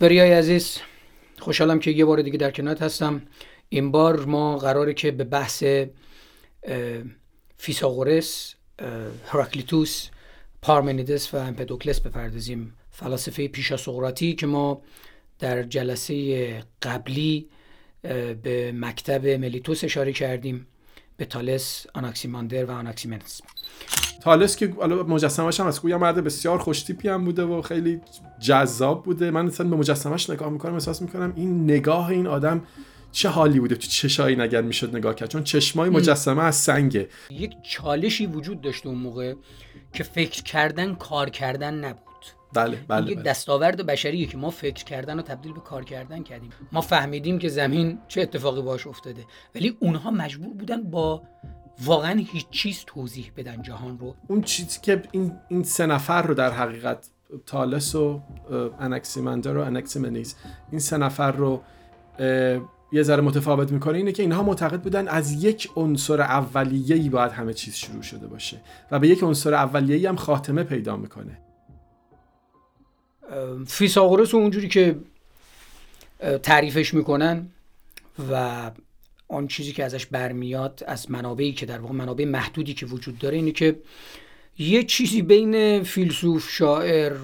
بریای عزیز خوشحالم که یه بار دیگه در کنارت هستم. این بار ما قراره که به بحث فیساغورس هراکلیتوس پارمنیدس و امپدوکلس بپردازیم. فلاسفه پیشا سقراطی که ما در جلسه قبلی به مکتب ملیتوس اشاره کردیم به تالس آناکسیماندر و آناکسیمنس. تالس که مجسمش هم از گویا مرد بسیار خوشتیپی هم بوده و خیلی جذاب بوده. من مثلا به مجسمش نگاه می‌کنم احساس می‌کنم این نگاه این آدم چه حالی بوده تو چشایی نگر می‌شد نگاه کرد. چون چشمای مجسمه از سنگه. یک چالشی وجود داشته اون موقع که فکر کردن کار کردن نبود. بله بله, یک بله. دستاورد بشریه که ما فکر کردن رو تبدیل به کار کردن کردیم. ما فهمیدیم که زمین چه اتفاقی باش افتاده. ولی اونها مجبور بودن با واقعا هیچ چیز توضیح بدن جهان رو. اون چیزی که این, این سه نفر رو در حقیقت تالس و انکسیمندر و انکسیمنیز این سه نفر رو یه ذره متفاوت می‌کنه اینه که اینها معتقد بودن از یک عنصر اولیه‌ای باید همه چیز شروع شده باشه و به یک عنصر اولیه‌ای هم خاتمه پیدا می‌کنه. فیساغورس اونجوری که تعریفش می‌کنن و آن چیزی که ازش برمیاد از منابعی که در واقع منابع محدودی که وجود داره اینه که یه چیزی بین فیلسوف شاعر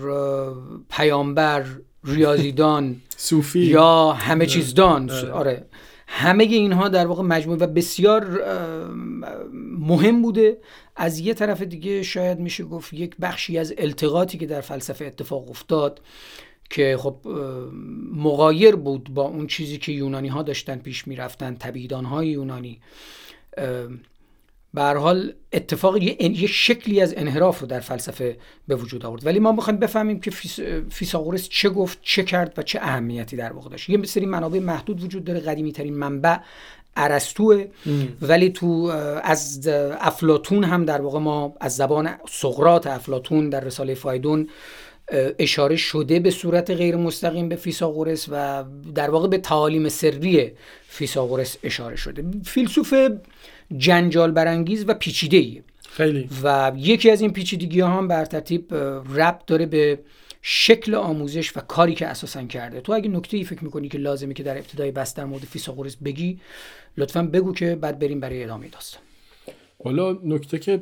پیامبر ریاضیدان صوفی. یا همه چیزدان آره. همه اینها در واقع مجموعه و بسیار مهم بوده. از یه طرف دیگه شاید میشه گفت یک بخشی از التقاطی که در فلسفه اتفاق افتاد. که خب مغایر بود با اون چیزی که یونانی ها داشتن پیش می‌رفتن تبیدان های یونانی به حال اتفاق یه،, شکلی از انحراف رو در فلسفه به وجود آورد. ولی ما می‌خوایم بفهمیم که فیساغورس چه گفت چه کرد و چه اهمیتی در واقع داشت. یه سری منابع محدود وجود داره قدیمی ترین منبع ارسطوه. ولی تو از افلاتون هم در واقع ما از زبان سقرات افلاتون در رساله فایدون اشاره شده به صورت غیر مستقیم به فیساغورس و در واقع به تعالیم سری فیساغورس اشاره شده. فیلسوف جنجال برانگیز و پیچیده ای خیلی. و یکی از این پیچیدگی ها هم به هر ترتیب ربط داره به شکل آموزش و کاری که اساسا کرده. تو اگه نکته ای فکر می‌کنی که لازمه که در ابتدای بحث در مورد فیساغورس بگی لطفا بگو که بعد بریم برای ادامه داستان. حالا نکته که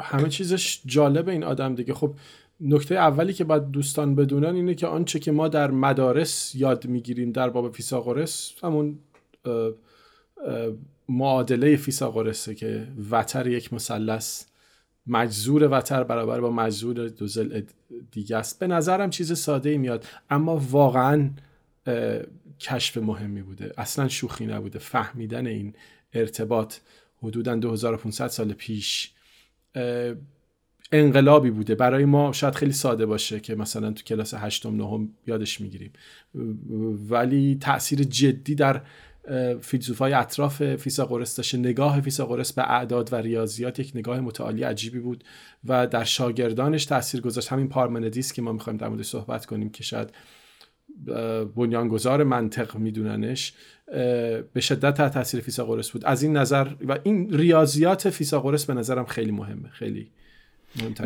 همه چیزش جالب این آدم دیگه. خب نکته اولی که باید دوستان بدونن اینه که آنچه که ما در مدارس یاد می‌گیریم در باب فیساغورس همون معادله فیساغورسه که وتر یک مثلث مجزور وتر برابر با مجزور دو زل دیگه است. به نظرم چیز ساده ای میاد اما واقعا کشف مهمی بوده. اصلا شوخی نبوده. فهمیدن این ارتباط حدودا 2500 سال پیش انقلابی بوده. برای ما شاید خیلی ساده باشه که مثلا تو کلاس هشتم نهم یادش می‌گیریم. ولی تاثیر جدی در فیلسوفای اطراف فیساغورس داشته نگاه فیساغورس به اعداد و ریاضیات یک نگاه متعالی عجیبی بود و در شاگردانش تاثیر گذاشت. همین پارمنیدس که ما می‌خوایم در موردش صحبت کنیم که شاید بنیانگذار منطق می‌دوننش به شدت تحت تاثیر فیساغورس بود. از این نظر و این ریاضیات فیساغورس به نظرم خیلی مهمه. خیلی.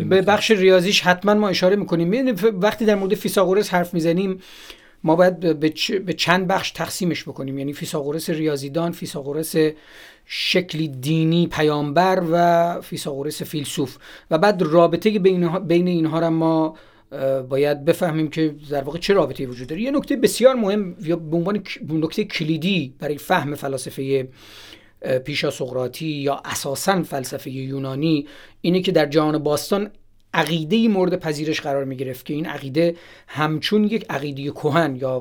به بخش ریاضیش حتما ما اشاره می‌کنیم. وقتی در مورد فیساغورس حرف می‌زنیم ما باید به چند بخش تقسیمش بکنیم. یعنی فیساغورس ریاضیدان فیساغورس شکل دینی پیامبر و فیساغورس فیلسوف. و بعد رابطه بین اینها را ما باید بفهمیم که در واقع چه رابطه وجود داره. یه نکته بسیار مهم یا به عنوان نکته کلیدی برای فهم فلاسفه پیشا سقراطی یا اساسا فلسفه یونانی اینه که در جهان باستان عقیده مورد پذیرش قرار می گرفت که این عقیده همچون یک عقیده کهن یا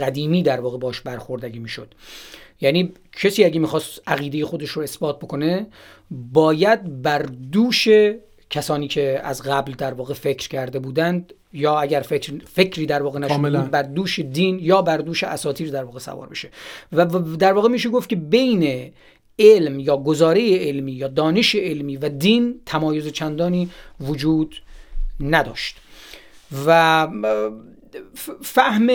قدیمی در واقع باش برخوردگی می شد یعنی کسی اگه می‌خواست عقیده خودش رو اثبات بکنه باید بر دوش کسانی که از قبل در واقع فکر کرده بودند یا اگر فکر فکری در واقع نشده بر دوش دین یا بر دوش اساتیر در واقع سوار بشه. و در واقع میشه گفت که بین علم یا گزاره علمی یا دانش علمی و دین تمایز چندانی وجود نداشت. و فهم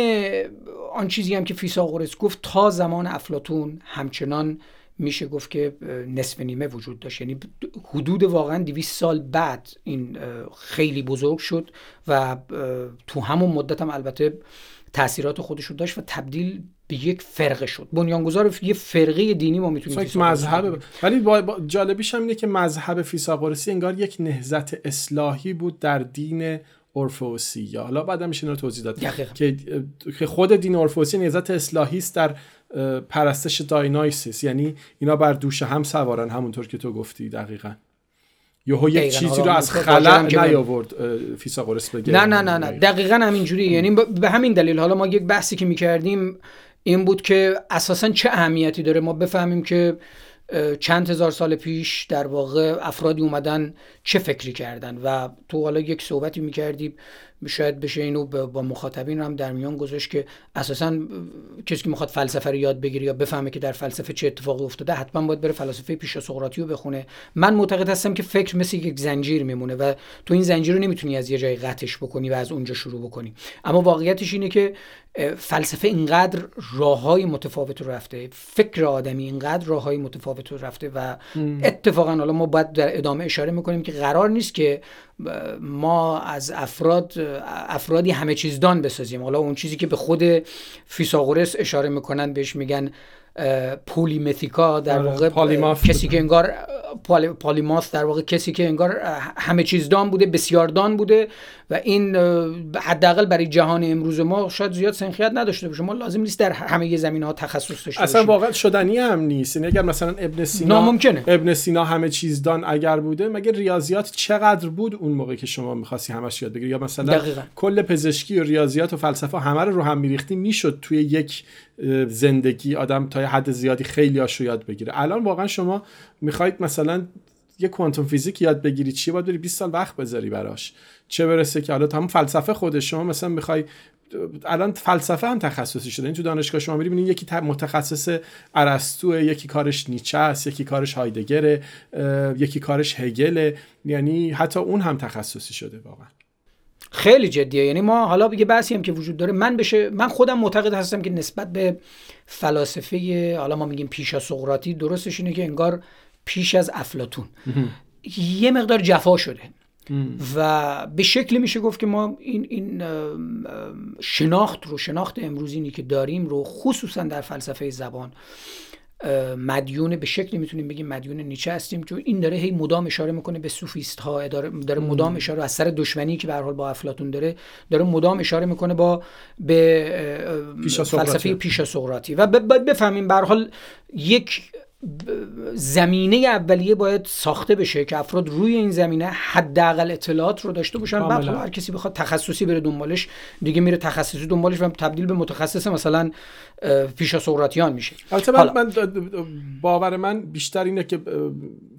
آن چیزی هم که فیساغورس گفت تا زمان افلاتون همچنان میشه گفت که نصف نیمه وجود داشت. یعنی حدود واقعا 200 سال بعد این خیلی بزرگ شد و تو همون مدت هم البته تاثیرات خودش رو داشت و تبدیل به یک فرقه شد. بنیانگذار یه فرقه دینی ما می‌تونیم مذهب ولی با... جالبیش هم اینه که مذهب فیثاغورسی انگار یک نهزت اصلاحی بود در دین اورفوسی. یا حالا بعدم میشه رو توضیح داد. که که خود دین اورفئوسی نهضت اصلاحی است در پرستش Dionysus. یعنی اینا بر دوش هم سوارن همونطور که تو گفتی دقیقا. یهو یک چیزی رو از خلا نیاورد فیثاغورس بگه. نه نه نه نه. دقیقا. همینجوری. یعنی به همین دلیل. حالا ما یک بحثی که می‌کردیم این بود که اساسا چه اهمیتی داره؟ ما بفهمیم که چند هزار سال پیش در واقع افرادی اومدن چه فکری کردن و تو حالا یک صحبتی می‌کردی شاید بشه اینو با مخاطبین هم در میان گذاشت که اساسا کسی که می‌خواد فلسفه رو یاد بگیره یا بفهمه که در فلسفه چه اتفاقی افتاده حتما باید بره فلسفه پیش سقراطی رو بخونه. من معتقد هستم که فکر مثل یک زنجیر میمونه و تو این زنجیر رو نمی‌تونی از یه جای قطعش بکنی و از اونجا شروع بکنی. اما واقعیتش اینه که فلسفه اینقدر راههای متفاوت رو رفته فکر آدمی اینقدر راههای متفاوت رو رفته و اتفاقا حالا ما باید در ادامه اشاره می‌کنیم که قرار نیست که ما از افراد افرادی همه چیز دان بسازیم. حالا اون چیزی که به خود فیساغورس اشاره می‌کنن بهش میگن پولیمتیکا در آره، واقع کسی که انگار پالیماس در واقع کسی که انگار همه چیز دان بوده بسیار دان بوده و این حداقل برای جهان امروز ما شاید زیاد سنخیت نداشته باشه. ما لازم نیست در همه زمین ها تخصص داشته اصلا واقعا شدنی هم نیست. یعنی اگر مثلا ابن سینا ناممکنه. ابن سینا همه چیز دان اگر بوده مگه ریاضیات چقدر بود اون موقع که شما می‌خواستی همش یاد بگیری؟ یا مثلا دقیقا. کل پزشکی و ریاضیات و فلسفه همه رو رو هم میریختی می‌شد توی یک زندگی آدم تا حد زیادی خیلی هاشو یاد بگیره. الان واقعا شما می‌خواید مثلا یه کوانتوم فیزیک یاد بگیری چیه باید بری 20 سال وقت بذاری براش؟ چه برسه که حالا تمام فلسفه خود شما مثلا می‌خوای الان فلسفه هم تخصصی شده. این تو دانشگاه شما میری یکی متخصص ارسطو یکی کارش نیچه است یکی کارش هایدگره یکی کارش هگل. یعنی حتی اون هم تخصصی شده واقعا. خیلی جدیه. یعنی ما حالا یه بحثی هم که وجود داره. من بشه من خودم معتقد هستم که نسبت به فلاسفه حالا ما میگیم پیش از سقراطی درستش اینه که انگار پیش از افلاتون یه مقدار جفا شده. و به شکلی میشه گفت که ما این, این شناخت رو شناخت امروزینی که داریم رو خصوصا در فلسفه زبان مدیون به شکلی می‌تونیم بگیم مدیون نیچه هستیم چون این داره هی مدام اشاره می‌کنه به سوفیست ها داره, داره مدام اشاره از سر دشمنی که به حال با افلاطون داره داره مدام اشاره می‌کنه با به فلسفه پیش سقراطی. و بفهمیم به حال یک زمینه اولیه باید ساخته بشه که افراد روی این زمینه حداقل اطلاعات رو داشته باشن. بعد هر کسی بخواد تخصصی بره دنبالش دیگه میره تخصصی دنبالش و تبدیل به متخصص مثلا پیشا سقراطیان میشه. البته من, باور من بیشتر اینه که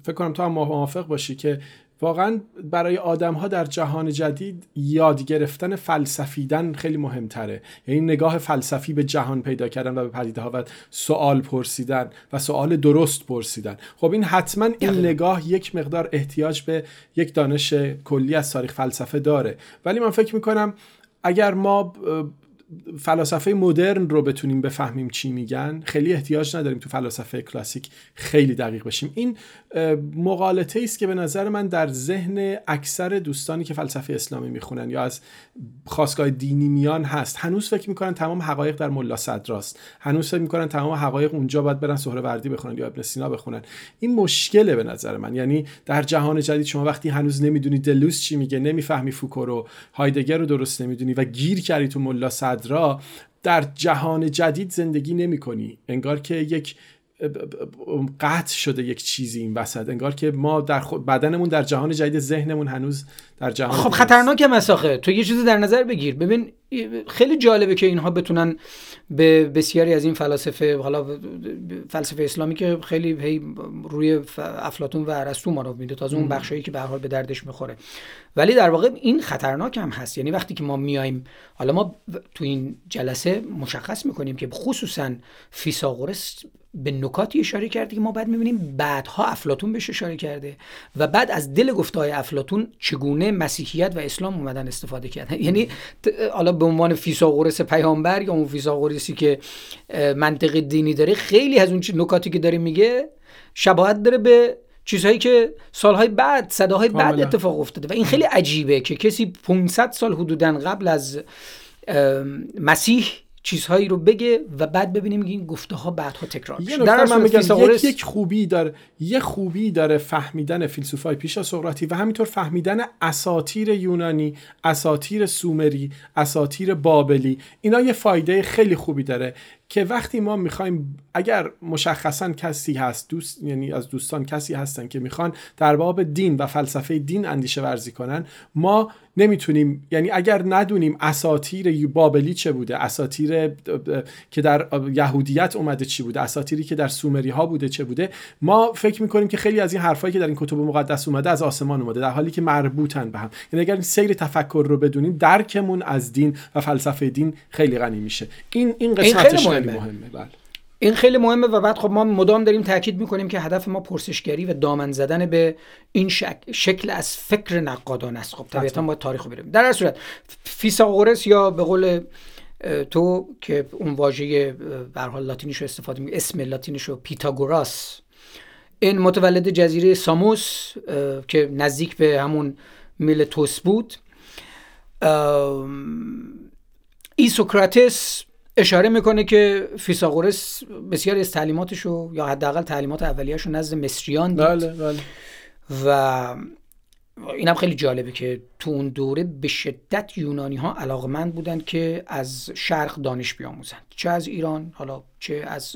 فکر کنم تو هم موافق باشی که واقعا برای آدم ها در جهان جدید یاد گرفتن فلسفیدن خیلی مهمتره. یعنی نگاه فلسفی به جهان پیدا کردن و به پدیده ها و سوال پرسیدن و سوال درست پرسیدن. خب این حتما این نگاه یک مقدار احتیاج به یک دانش کلی از تاریخ فلسفه داره. ولی من فکر می‌کنم اگر ما فلاسفه مدرن رو بتونیم بفهمیم چی میگن خیلی احتیاج نداریم تو فلاسفه کلاسیک خیلی دقیق بشیم. این مقالطه است که به نظر من در ذهن اکثر دوستانی که فلسفه اسلامی می‌خونن یا از خواستگاه دینی میان هست. هنوز فکر می‌کنن تمام حقایق در ملا صدراست هنوز فکر می‌کنن تمام حقایق اونجا باید برن وردی بخونن یا ابن سینا بخونن. این مشکله به نظر من. یعنی در جهان جدید شما وقتی هنوز نمی‌دونی دلوس چی میگه نمی‌فهمی فوکو رو هایدگر رو درست نمی‌دونی و گیر کردی تو ملا صدرا در جهان جدید زندگی نمی کنی انگار که یک قطع شده یک چیزی این وسط. انگار که ما در بدنمون در جهان جدید ذهنمون هنوز در جهان خب خطرناک مساخه تو یه چیزی در نظر بگیر. ببین خیلی جالبه که اینها بتونن به بسیاری از این فلاسفه حالا فلسفه اسلامی که خیلی هی روی افلاطون و ارسطو ما رو میده. تا اون بخشایی که به حال به دردش می‌خوره. ولی در واقع این خطرناک هم هست. یعنی وقتی که ما میایم حالا ما تو این جلسه مشخص می‌کنیم که خصوصا فیساغورس به نکاتی اشاره کرده که ما بعد می‌بینیم بعدها افلاتون بهش اشاره کرده و بعد از دل گفتهای افلاتون چگونه مسیحیت و اسلام اومدن استفاده کردن. یعنی حالا به عنوان فیساغورس پیامبر یا اون فیساغورسی که منطق دینی داره خیلی از اون نکاتی که داره میگه شباهت داره به چیزهایی که سالهای بعد صداهای بعد اتفاق افتاده. و این خیلی عجیبه که کسی 500 سال حدودا قبل از مسیح چیزهایی رو بگه و بعد ببینیم این گفته ها بعدها تکرار میشه. در من میگم یک, یک خوبی داره یه خوبی داره فهمیدن فیلسوفای پیش از سقراطی و همینطور فهمیدن اساتیر یونانی اساتیر سومری اساتیر بابلی. اینا یه فایده خیلی خوبی داره. که وقتی ما می‌خوایم اگر مشخصا کسی هست دوست یعنی از دوستان کسی هستن که می‌خوان در باب دین و فلسفه دین اندیشه ورزی کنن ما نمی‌تونیم یعنی اگر ندونیم اساتیر بابلی چه بوده اساتیر که در یهودیت اومده چی بوده اساتیری که در سومری ها بوده چه بوده ما فکر می‌کنیم که خیلی از این حرفایی که در این کتب مقدس اومده از آسمان اومده در حالی که مربوطن به هم. یعنی اگر سیر تفکر رو بدونیم درکمون از دین و فلسفه دین خیلی غنی میشه. این این قسمتش خیلی مهمه بله. این خیلی مهمه و بعد خب ما مدام داریم تاکید می‌کنیم که هدف ما پرسشگری و دامن زدن به این شکل از فکر نقادانه است. خب طبیعتا باید تاریخ رو بریم در هر صورت فیساغورس یا به قول تو که اون واژه به هر حال لاتینیش رو استفاده می‌کنی اسم لاتینیش رو Pythagoras این متولد جزیره ساموس که نزدیک به همون میلتوس بود. ایسوکراتس اشاره می‌کنه که فیساغورس بسیاری از تعلیماتشو یا حداقل تعلیمات اولیه‌شو نزد مصریان دید. بله بله. و اینم خیلی جالبه که تو اون دوره به شدت یونانی ها علاقمند بودن که از شرق دانش بیاموزند چه از ایران حالا چه از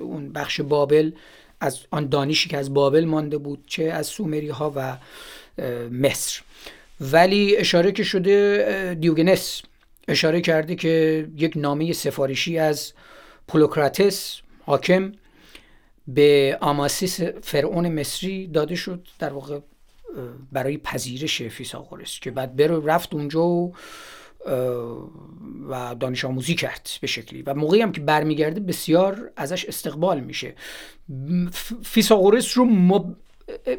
اون بخش بابل از آن دانشی که از بابل مانده بود چه از سومری ها و مصر. ولی اشاره که شده دیوگنس. اشاره کرده که یک نامه سفارشی از پولوکراتس حاکم به آماسیس فرعون مصری داده شد در واقع برای پذیرش فیساغورس که بعد برو رفت اونجا و و دانش آموزی کرد به شکلی. و موقعی هم که برمیگرده بسیار ازش استقبال میشه. فیساغورس رو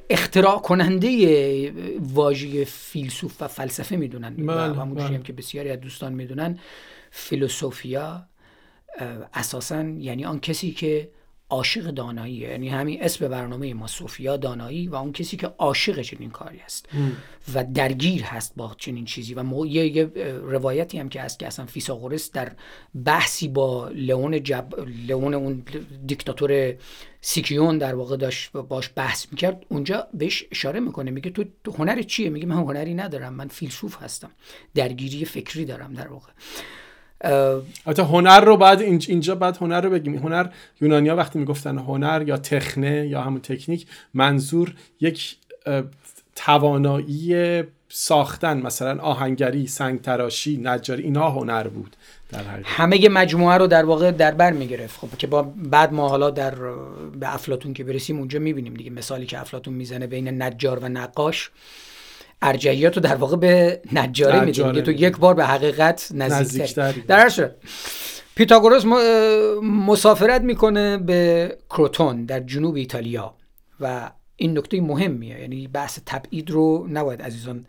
اختراع کننده واژه فیلسوف و فلسفه می‌دونن و بله، همونجوری بله. هم که بسیاری از دوستان می‌دونن فیلسوفیا اساسا یعنی آن کسی که عاشق دانایی یعنی همین اسم برنامه ما سوفیا دانایی و اون کسی که عاشق چنین کاری است و درگیر هست با چنین چیزی. و یه, روایتی هم که هست که اصلا فیساغورس در بحثی با لئون جب لئون اون دیکتاتور سیکیون در واقع داشت باش بحث می‌کرد. اونجا بهش اشاره می‌کنه میگه تو هنر چیه؟ میگه من هنری ندارم من فیلسوف هستم. درگیری فکری دارم در واقع. البته هنر رو بعد اینجا بعد هنر رو بگیم. هنر یونانیا وقتی می‌گفتن هنر یا تخنه یا همون تکنیک منظور یک توانایی ساختن مثلا آهنگری سنگ تراشی نجاری اینها هنر بود در همه مجموعه رو در واقع در بر می‌گرفت. خب که با بعد ما حالا در به افلاتون که برسیم اونجا می‌بینیم دیگه. مثالی که افلاتون می‌زنه بین نجار و نقاش. ارجحیات رو در واقع به نجاره میده تو یک بار به حقیقت نزدیکتر در هر صورت پیتاگوراس مسافرت می‌کنه به کروتون در جنوب ایتالیا و این نکته مهمیه. یعنی بحث تبعید رو نباید عزیزان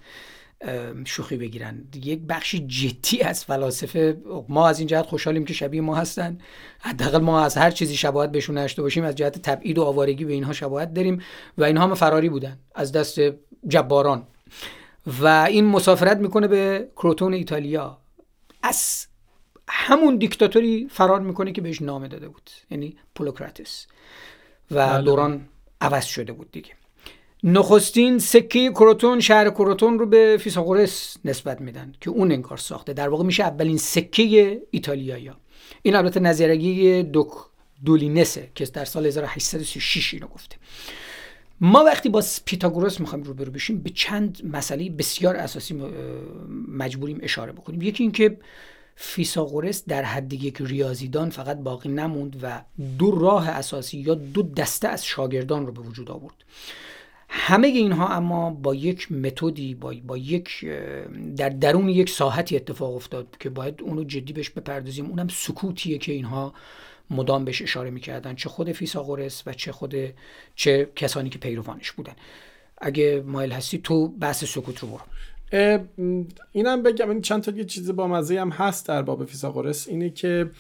شوخی بگیرن. یک بخشی جدی از فلاسفه ما از این جهت خوشحالیم که شبیه ما هستن. حداقل ما از هر چیزی شباهت بهشون نشته باشیم از جهت تبعید و آوارگی به اینها شباهت داریم و اینها هم فراری بودن از دست جباران. و این مسافرت می‌کنه به کروتون ایتالیا. از همون دیکتاتوری فرار می‌کنه که بهش نامه داده بود یعنی پولوکراتس. و بله. دوران عوض شده بود دیگه. نخستین سکه کروتون شهر کروتون رو به فیساغورس نسبت میدن که اون انکار ساخته. در واقع میشه اولین سکه ایتالیایی این البته نظریه دوک دولینسه که در سال 1836 اینو گفته. ما وقتی با پیتاگورس می‌خوایم روبرو بشیم به چند مسئله بسیار اساسی مجبوریم اشاره بکنیم. یکی اینکه فیساغورس در حد یک ریاضیدان فقط باقی نموند و دو راه اساسی یا دو دسته از شاگردان رو به وجود آورد. همه اینها اما با یک متدی با, با یک در درون یک ساحتی اتفاق افتاد که باید اونو جدی بهش بپردازیم. اونم سکوتیه که اینها مدام بهش اشاره می‌کردن چه خود فیساغورس و چه خود چه کسانی که پیروانش بودن. اگه مایل هستی تو بحث سکوت رو برو. اینم بگم این چند تا یه چیز با مزه هم هست در باب فیساغورس اینه که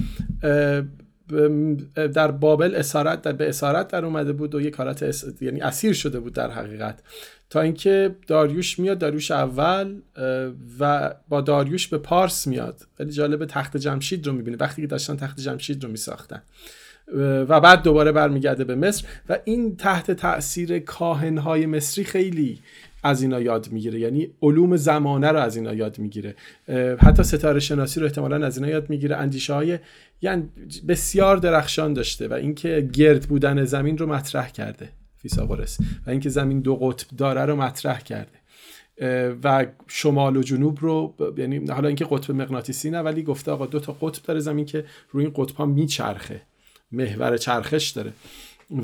در بابل اسارت در به اسارت در اومده بود و یک حالت یعنی اسیر شده بود در حقیقت. تا اینکه داریوش میاد داریوش اول و با داریوش به پارس میاد. ولی جالب تخت جمشید رو می‌بینه. وقتی که داشتن تخت جمشید رو میساختن. و بعد دوباره برمیگرده به مصر. و این تحت تاثیر کاهنهای مصری خیلی از اینا یاد می‌گیره. یعنی علوم زمانه رو از اینا یاد می‌گیره. حتی ستاره شناسی رو احتمالا از اینا یاد می‌گیره. اندیشه های یعنی بسیار درخشان داشته و اینکه گرد بودن زمین رو مطرح کرده فیساغورس و اینکه زمین دو قطب داره رو مطرح کرده. و شمال و جنوب رو یعنی حالا اینکه قطب مغناطیسی نه ولی گفته آقا دو تا قطب داره زمین که روی این قطب ها میچرخه محور چرخش داره.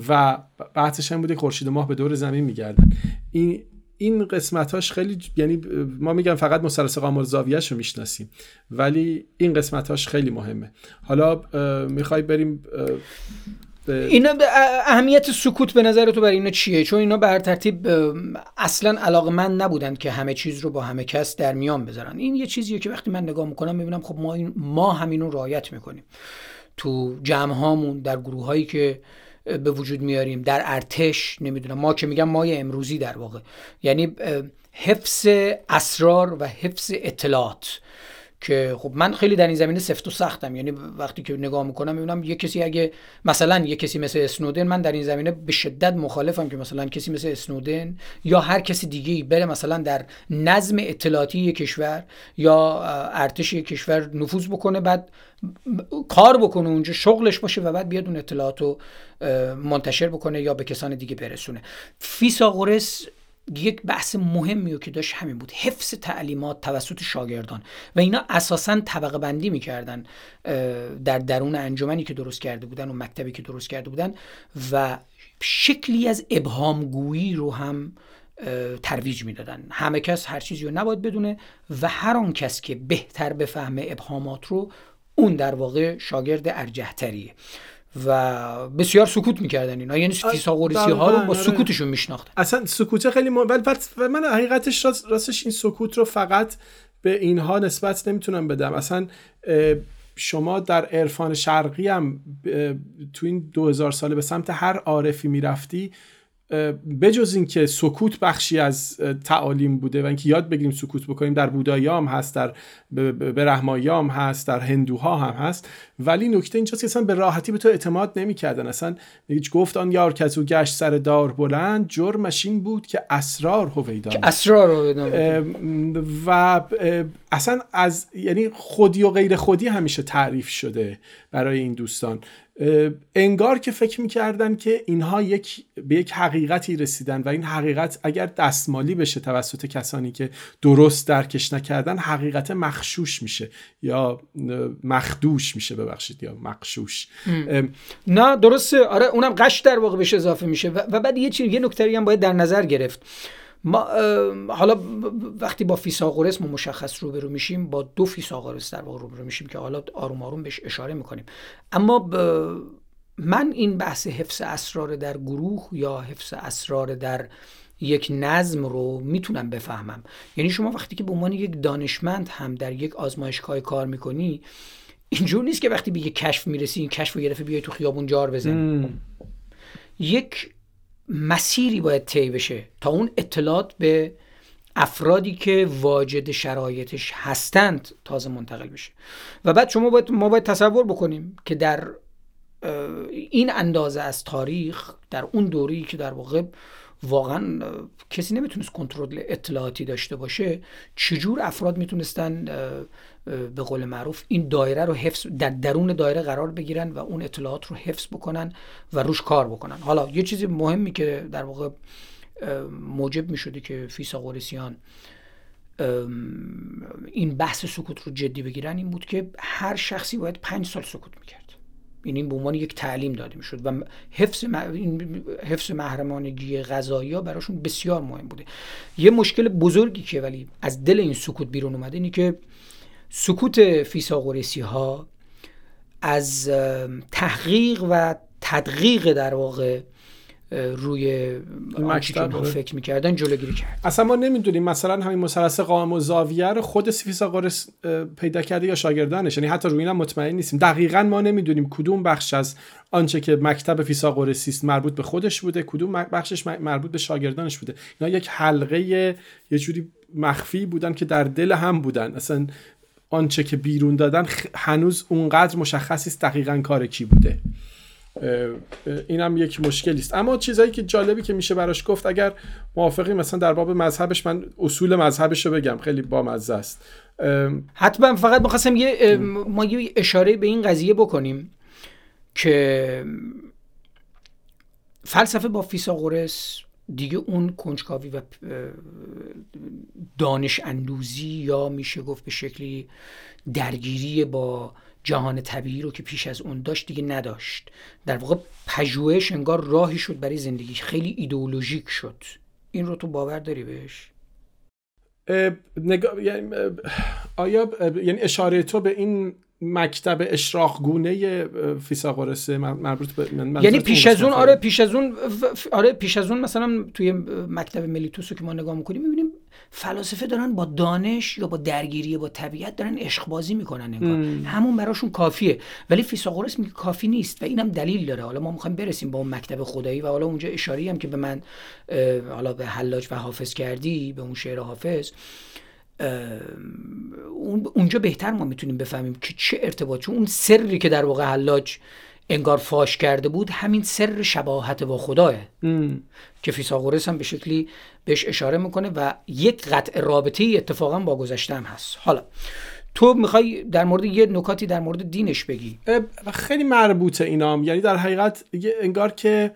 و بعدش هم بوده خورشید ماه به دور زمین میگردن. این این قسمتاش خیلی یعنی ما میگم فقط مثلث قامل زاویهش رو می‌شناسیم ولی این قسمتاش خیلی مهمه. حالا می‌خوای بریم اینا اهمیت سکوت به نظر تو برای اینا چیه؟ چون اینا بر ترتیب اصلا علاقه من نبودن که همه چیز رو با همه کس در میان بذارن. این یه چیزیه که وقتی من نگاه می‌کنم می‌بینم خب ما این ما همین رو رعایت می‌کنیم. تو جمع هامون در گروه هایی که به وجود میاریم در ارتش نمی‌دونم. ما که میگم مای امروزی در واقع. یعنی حفظ اسرار و حفظ اطلاعات. که خب من خیلی در این زمینه سفت و سختم. یعنی وقتی که نگاه می‌کنم می‌بینم یه کسی اگه مثلا یه کسی مثل اسنودن من در این زمینه به شدت مخالفم که مثلا کسی مثل اسنودن یا هر کسی دیگه بره مثلا در نظم اطلاعاتی یک کشور یا ارتش یک کشور نفوذ بکنه بعد کار بکنه اونجا شغلش باشه و بعد بیاد اون اطلاعات رو منتشر بکنه یا به کسان دیگه برسونه. فیساغورس یک بحث مهمی که داشت همین بود حفظ تعلیمات توسط شاگردان. و اینا اساسا طبقه بندی می‌کردن در درون انجمنی که درست کرده بودن و مکتبی که درست کرده بودن و شکلی از ابهامگویی رو هم ترویج می‌دادن. همه کس هر چیزی رو نباید بدونه و هر آن کس که بهتر بفهمه ابهامات رو اون در واقع شاگرد ارجهتریه و بسیار سکوت می‌کردن اینا. یعنی فیثاغورسی ها رو با آره. سکوتشون میشناختن. اصلا سکوت خیلی م... و من حقیقتش راستش این سکوت رو فقط به اینها نسبت نمی‌تونم بدم. اصلا شما در عرفان شرقی هم تو این 2000 ساله به سمت هر عارفی می‌رفتی بجز اینکه سکوت بخشی از تعالیم بوده و اینکه یاد بگیریم سکوت بکنیم در بودایی هم هست در برهمایی هم هست در هندوها هم هست. ولی نکته اینجاست که اصلا به راحتی به تو اعتماد نمی‌کردن. اصلا هیچ گفت آن یار که او گشت سر دار بلند جرمش این بود که اسرار هویدا اسرار و اصلا از یعنی خودی و غیر خودی همیشه تعریف شده برای این دوستان. انگار که فکر می‌کردن که اینها یک به یک حقیقتی رسیدن و این حقیقت اگر دستمالی بشه توسط کسانی که درست درکش نکردن حقیقت مخشوش میشه یا مخدوش میشه ببخشید یا مخشوش. نه درسته. آره اونم قش در واقع بهش اضافه میشه. و بعد یه چیز یه نکته هم باید در نظر گرفت. ما حالا وقتی با فیساغورس ما مشخص روبرو میشیم با دو فیساغورس در واقع روبرو میشیم که حالا آروم آروم بهش اشاره می‌کنیم. اما من این بحث حفظ اسرار در گروه یا حفظ اسرار در یک نظم رو می‌تونم بفهمم. یعنی شما وقتی که به عنوان یک دانشمند هم در یک آزمایشگاه کار می‌کنی اینجور نیست که وقتی به یک کشف می‌رسی این کشف رو یه دفعه بیای تو خیابون جار بزنی. یک مسیری باید طی بشه تا اون اطلاعات به افرادی که واجد شرایطش هستند تازه منتقل بشه. و بعد شما باید ما باید تصور بکنیم که در این اندازه از تاریخ در اون دوری که در واقع واقعا کسی نمی‌تونست کنترل اطلاعاتی داشته باشه چجور افراد می‌تونستن به قول معروف این دایره رو حفظ در درون دایره قرار بگیرن و اون اطلاعات رو حفظ بکنن و روش کار بکنن. حالا یه چیزی مهمی که در واقع موجب می شده که فیساغورسیان این بحث سکوت رو جدی بگیرن این بود که هر شخصی باید پنج سال سکوت می‌کرد. این این به عنوان یک تعلیم داده می‌شد و حفظ حفظ محرمانگی غذایی ها براشون بسیار مهم بوده. یه مشکل بزرگی که ولی از دل این سکوت بیرون اومده اینه که سکوت فیساغورسی ها از تحقیق و تدقیق در واقع روی مکتب فکر می‌کردن جلوگیری کرد. اصلا ما نمی‌دونیم مثلا همین مثلث قائم و زاویه رو خود فیثاغورس پیدا کرده یا شاگردانش. یعنی حتی روی اینم مطمئن نیستیم. دقیقا ما نمی‌دونیم کدوم بخش از آنچه که مکتب فیثاغورسی است مربوط به خودش بوده کدوم بخشش مربوط به شاگردانش بوده. اینا یک حلقه یه جوری مخفی بودن که در دل هم بودن. اصلا آنچه که بیرون دادن هنوز اونقدر مشخصی است دقیقا کار کی بوده. این هم یک مشکلی است. اما چیزایی که جالبی که میشه براش گفت اگر موافقی مثلا در باب مذهبش من اصول مذهبش رو بگم. خیلی با مزه است حتما فقط می‌خواستم یه ما یه اشاره به این قضیه بکنیم که فلسفه با فیساغورس دیگه اون کنجکاوی و دانش اندوزی یا میشه گفت به شکلی درگیری با جهان طبیعی رو که پیش از اون داشت دیگه نداشت. در واقع پژوهش انگار راهی شد برای زندگی. خیلی ایدئولوژیک شد. این رو تو باور داری بهش؟ یعنی آیا یعنی اشاره تو به این مکتب اشراق گونه فیثاغورس مربوط به من یعنی پیش از اون آره پیش از اون آره پیش از اون مثلا توی مکتب ملیتوس که ما نگاه می‌کنیم می‌بینیم فلاسفه دارن با دانش یا با درگیری با طبیعت دارن عشق بازی می‌کنن انگار. همون براشون کافیه. ولی فیثاغورس میگه کافی نیست و اینم دلیل داره. حالا ما می‌خوایم برسیم با اون مکتب خدایی و حالا اونجا اشاری هم که به من حالا به حلاج و حافظ کردی به اون شعر حافظ اونجا بهتر ما می‌تونیم بفهمیم که چه ارتباط چون اون سری که در واقع حلاج انگار فاش کرده بود همین سر شباهت با خداه. که فیساغورس هم به شکلی بهش اشاره می‌کنه و یک قطع رابطه اتفاقا با گذشته هم هست. حالا تو می‌خوای در مورد یه نکاتی در مورد دینش بگی. خیلی مربوطه اینام. یعنی در حقیقت انگار که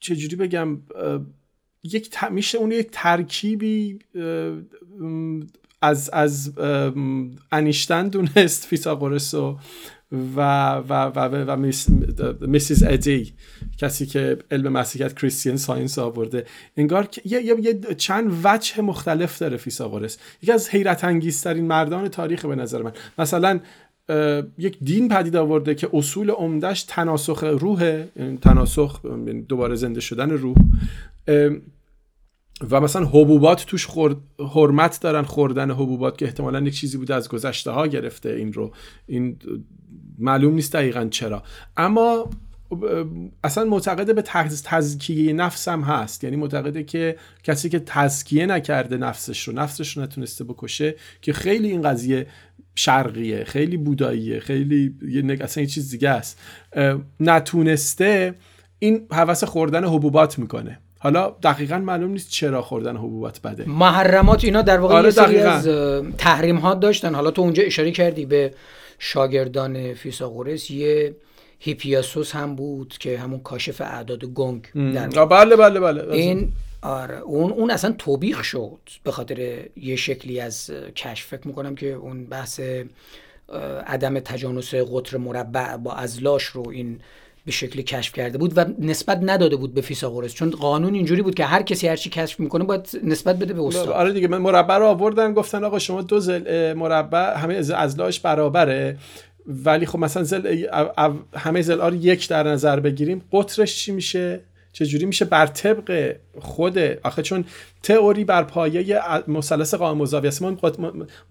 چجوری بگم یک میشه اون یک ترکیبی از از انیشتن دونست فیثاغورس و و و و, و, Mrs. ادی کسی که علم مسیحیت Christian Science آورده. انگار یه, یه،, یه چند وجه مختلف داره فیثاغورس یکی از حیرت انگیزترین مردان تاریخ به نظر من. مثلا یک دین پدید آورده که اصول عمدهش تناسخ روحه یعنی تناسخ یعنی دوباره زنده شدن روح. و مثلا حبوبات توش خورد، حرمت دارن خوردن حبوبات که احتمالا یک چیزی بوده از گذشته ها گرفته این رو. این معلوم نیست دقیقا چرا. اما اصلا معتقده به تزکیه نفس هم هست. یعنی معتقده که کسی که تزکیه نکرده نفسش رو نفسش رو نتونسته بکشه که خیلی این قضیه شرقیه خیلی بوداییه خیلی یه اصلا یه چیز دیگه است. نتونسته این حوث خوردن حبوبات می‌کنه. حالا دقیقا معلوم نیست چرا خوردن حبوبات بده. محرمات اینا در واقع آره یه از تحریم ها داشتن. حالا تو اونجا اشاره کردی به شاگردان فیساغورس یه هیپیاسوس هم بود که همون کاشف اعداد گنگ در بله بله بله این آره اون اون اصلا توبیخ شد به خاطر یه شکلی از کشف. فکر می‌کنم که اون بحث عدم تجانس قطر مربع با ازلاش رو این به شکلی کشف کرده بود و نسبت نداده بود به فیثاغورس. چون قانون اینجوری بود که هر کسی هر چی کشف می‌کنه باید نسبت بده به استاد. آره دیگه من مربع رو آوردن گفتن آقا شما دو زل مربع همه ازلاش برابره. ولی خب مثلا زل همه زل یک در نظر بگیریم. قطرش چی میشه؟ چجوری میشه بر طبق خود آخه چون تئوری بر پایه مثلث قائم زاویه است. ما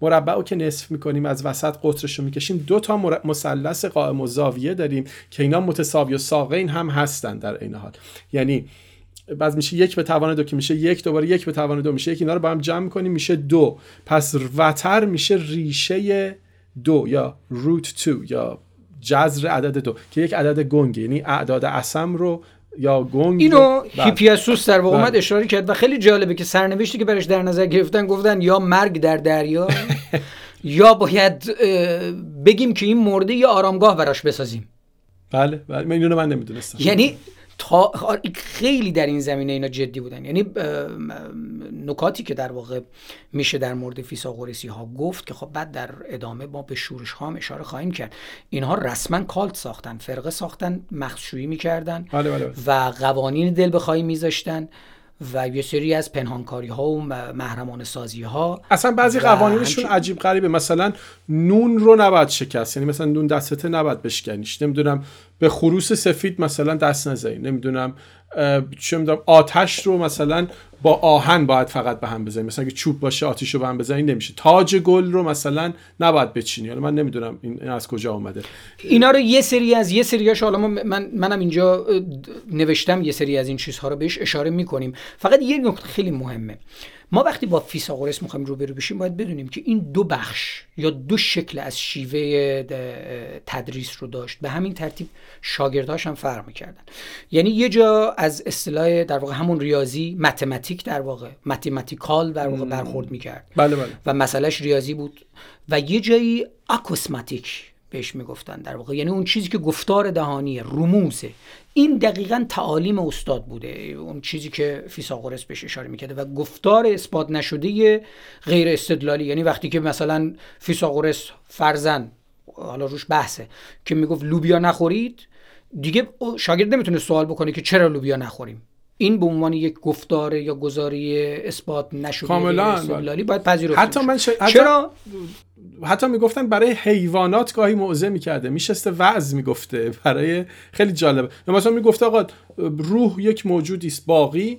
مربع رو که نصف می‌کنیم از وسط قطرش رو می‌کشیم دو تا مثلث قائم زاویه داریم که اینا متساوی و ساقین هم هستن در این حال. یعنی بعد میشه یک به توان دو که میشه یک دوباره یک به توان دو میشه یک اینا رو با هم جمع می‌کنیم میشه دو. پس وتر میشه ریشه دو یا روت تو یا جذر عدد دو که یک عدد گنگه یعنی اعداد اسم رو یا گنگ اینو بله. هیپیاسوس در واقع اومد بله. اشاره کرد و خیلی جالبه که سرنوشتی که برش در نظر گرفتن گفتن یا مرگ در دریا یا باید بگیم که این مرده یا آرامگاه براش بسازیم بله بله من اینو من نمی‌دونستم یعنی تا خیلی در این زمینه اینا جدی بودن. یعنی نکاتی که در واقع میشه در مورد فیساغورسی ها گفت که خب بعد در ادامه ما به شورش ها هم اشاره خواهیم کرد. اینها رسما کالت ساختن فرقه ساختن مخشویی می‌کردن بله بله. و قوانین دل بخواهی میذاشتن. و یه سری از پنهانکاری ها و محرمان سازی ها اصلا بعضی قوانینشون عجیب غریبه. مثلا نون رو نباید شکست. یعنی مثلا نون دستته نباید بشکنیش. نمی‌دونم به خروس سفید مثلا دست نزنید نمی‌دونم چه می‌دونم آتش رو مثلا با آهن باید فقط به هم بزنید مثلا اگه چوب باشه آتش رو به هم بزنید نمیشه. تاج گل رو مثلا نباید بچینی. حالا من نمی‌دونم این از کجا آمده اینا رو یه سری از یه سریاش حالا من منم اینجا نوشتم یه سری از این چیزها رو بهش اشاره می‌کنیم. فقط یه نکته خیلی مهمه. ما وقتی با فیساغورس می‌خوایم روبرو بشیم باید بدونیم که این دو بخش یا دو شکل از شیوه تدریس رو داشت. به همین ترتیب شاگردهاش هم فرق می‌کردن. یعنی یه جا از اصطلاح در واقع همون ریاضی متمتیک در واقع متمتیکال در واقع برخورد می‌کرد. بله بله. و مسئلهش ریاضی بود. و یه جایی اکوسماتیک بهش می‌گفتن. در واقع یعنی اون چیزی که گفتار دهانی رموزه این دقیقا تعالیم استاد بوده. اون چیزی که فیساغورس بهش اشاره می‌کرده و گفتار اثبات نشده غیر استدلالی. یعنی وقتی که مثلا فیساغورس فرزن حالا روش بحثه که می‌گفت لوبیا نخورید دیگه شاگرد نمی‌تونه سوال بکنه که چرا لوبیا نخوریم. این به عنوان یک گفتار یا گزاری اثبات نشده کاملا. باید پذیرفته حتی من چرا؟ حتی می‌گفتن برای حیوانات گاهی موعظه می‌کرده. میشسته وعظ می‌گفته. برای خیلی جالبه مثلا می‌گفته آقا روح یک موجودی است باقی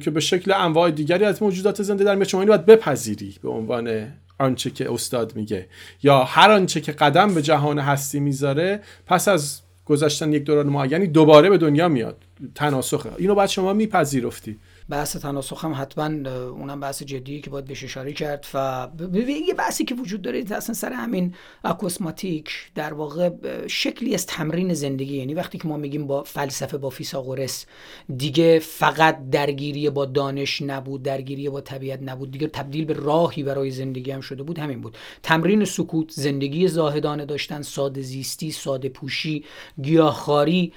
که به شکل انواع دیگری از موجودات زنده در میاد. شما اینو باید بپذیری به عنوان آنچه که استاد میگه. یا هر آنچه که قدم به جهان هستی می‌ذاره پس از گذشتن یک دوران معینی دوباره به دنیا میاد. تناسخه اینو باید شما میپذیرفتی. بحث تناسخ هم حتما اونم بحث جدیه که باید بهش اشاره کرد و یه بحثی که وجود داره اصلا سر همین اکوسماتیک در واقع شکلی از تمرین زندگی. یعنی وقتی که ما میگیم با فلسفه با فیساغورس دیگه فقط درگیری با دانش نبود درگیری با طبیعت نبود دیگه تبدیل به راهی برای زندگی هم شده بود همین بود. تمرین سکوت زندگی زاهدانه داشتن ساده زیستی ساده پوشی گیاهخواری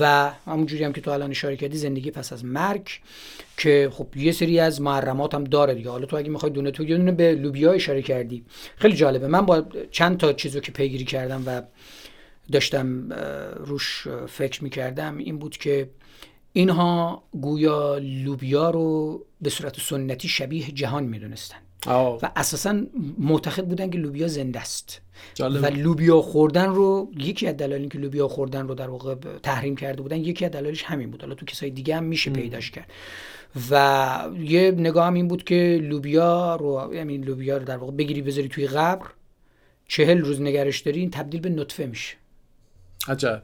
و همونجوری هم که تو الان اشاره کردی زندگی پس از مرگ. که خب یه سری از محرمات هم داره دیگه. حالا تو اگه می‌خوای دونه تو یه دونه به لوبیا اشاره کردی. خیلی جالبه. من با چند تا چیزو که پیگیری کردم و داشتم روش فکر می‌کردم این بود که اینها گویا لوبیا رو به صورت سنتی شبیه جهان می‌دونستن. و اساسا معتقد بودن که لوبیا زنده است. و لوبیا خوردن رو یکی از دلایلی که لوبیا خوردن رو در واقع تحریم کرده بودن یکی از دلایلش همین بود. حالا تو کسای دیگه هم میشه پیداش کرد. و یه نگاه هم این بود که لوبیا رو یعنی لوبیا رو در واقع بگیری بذاری توی قبر چهل روز نگرش داری این تبدیل به نطفه میشه. عجب.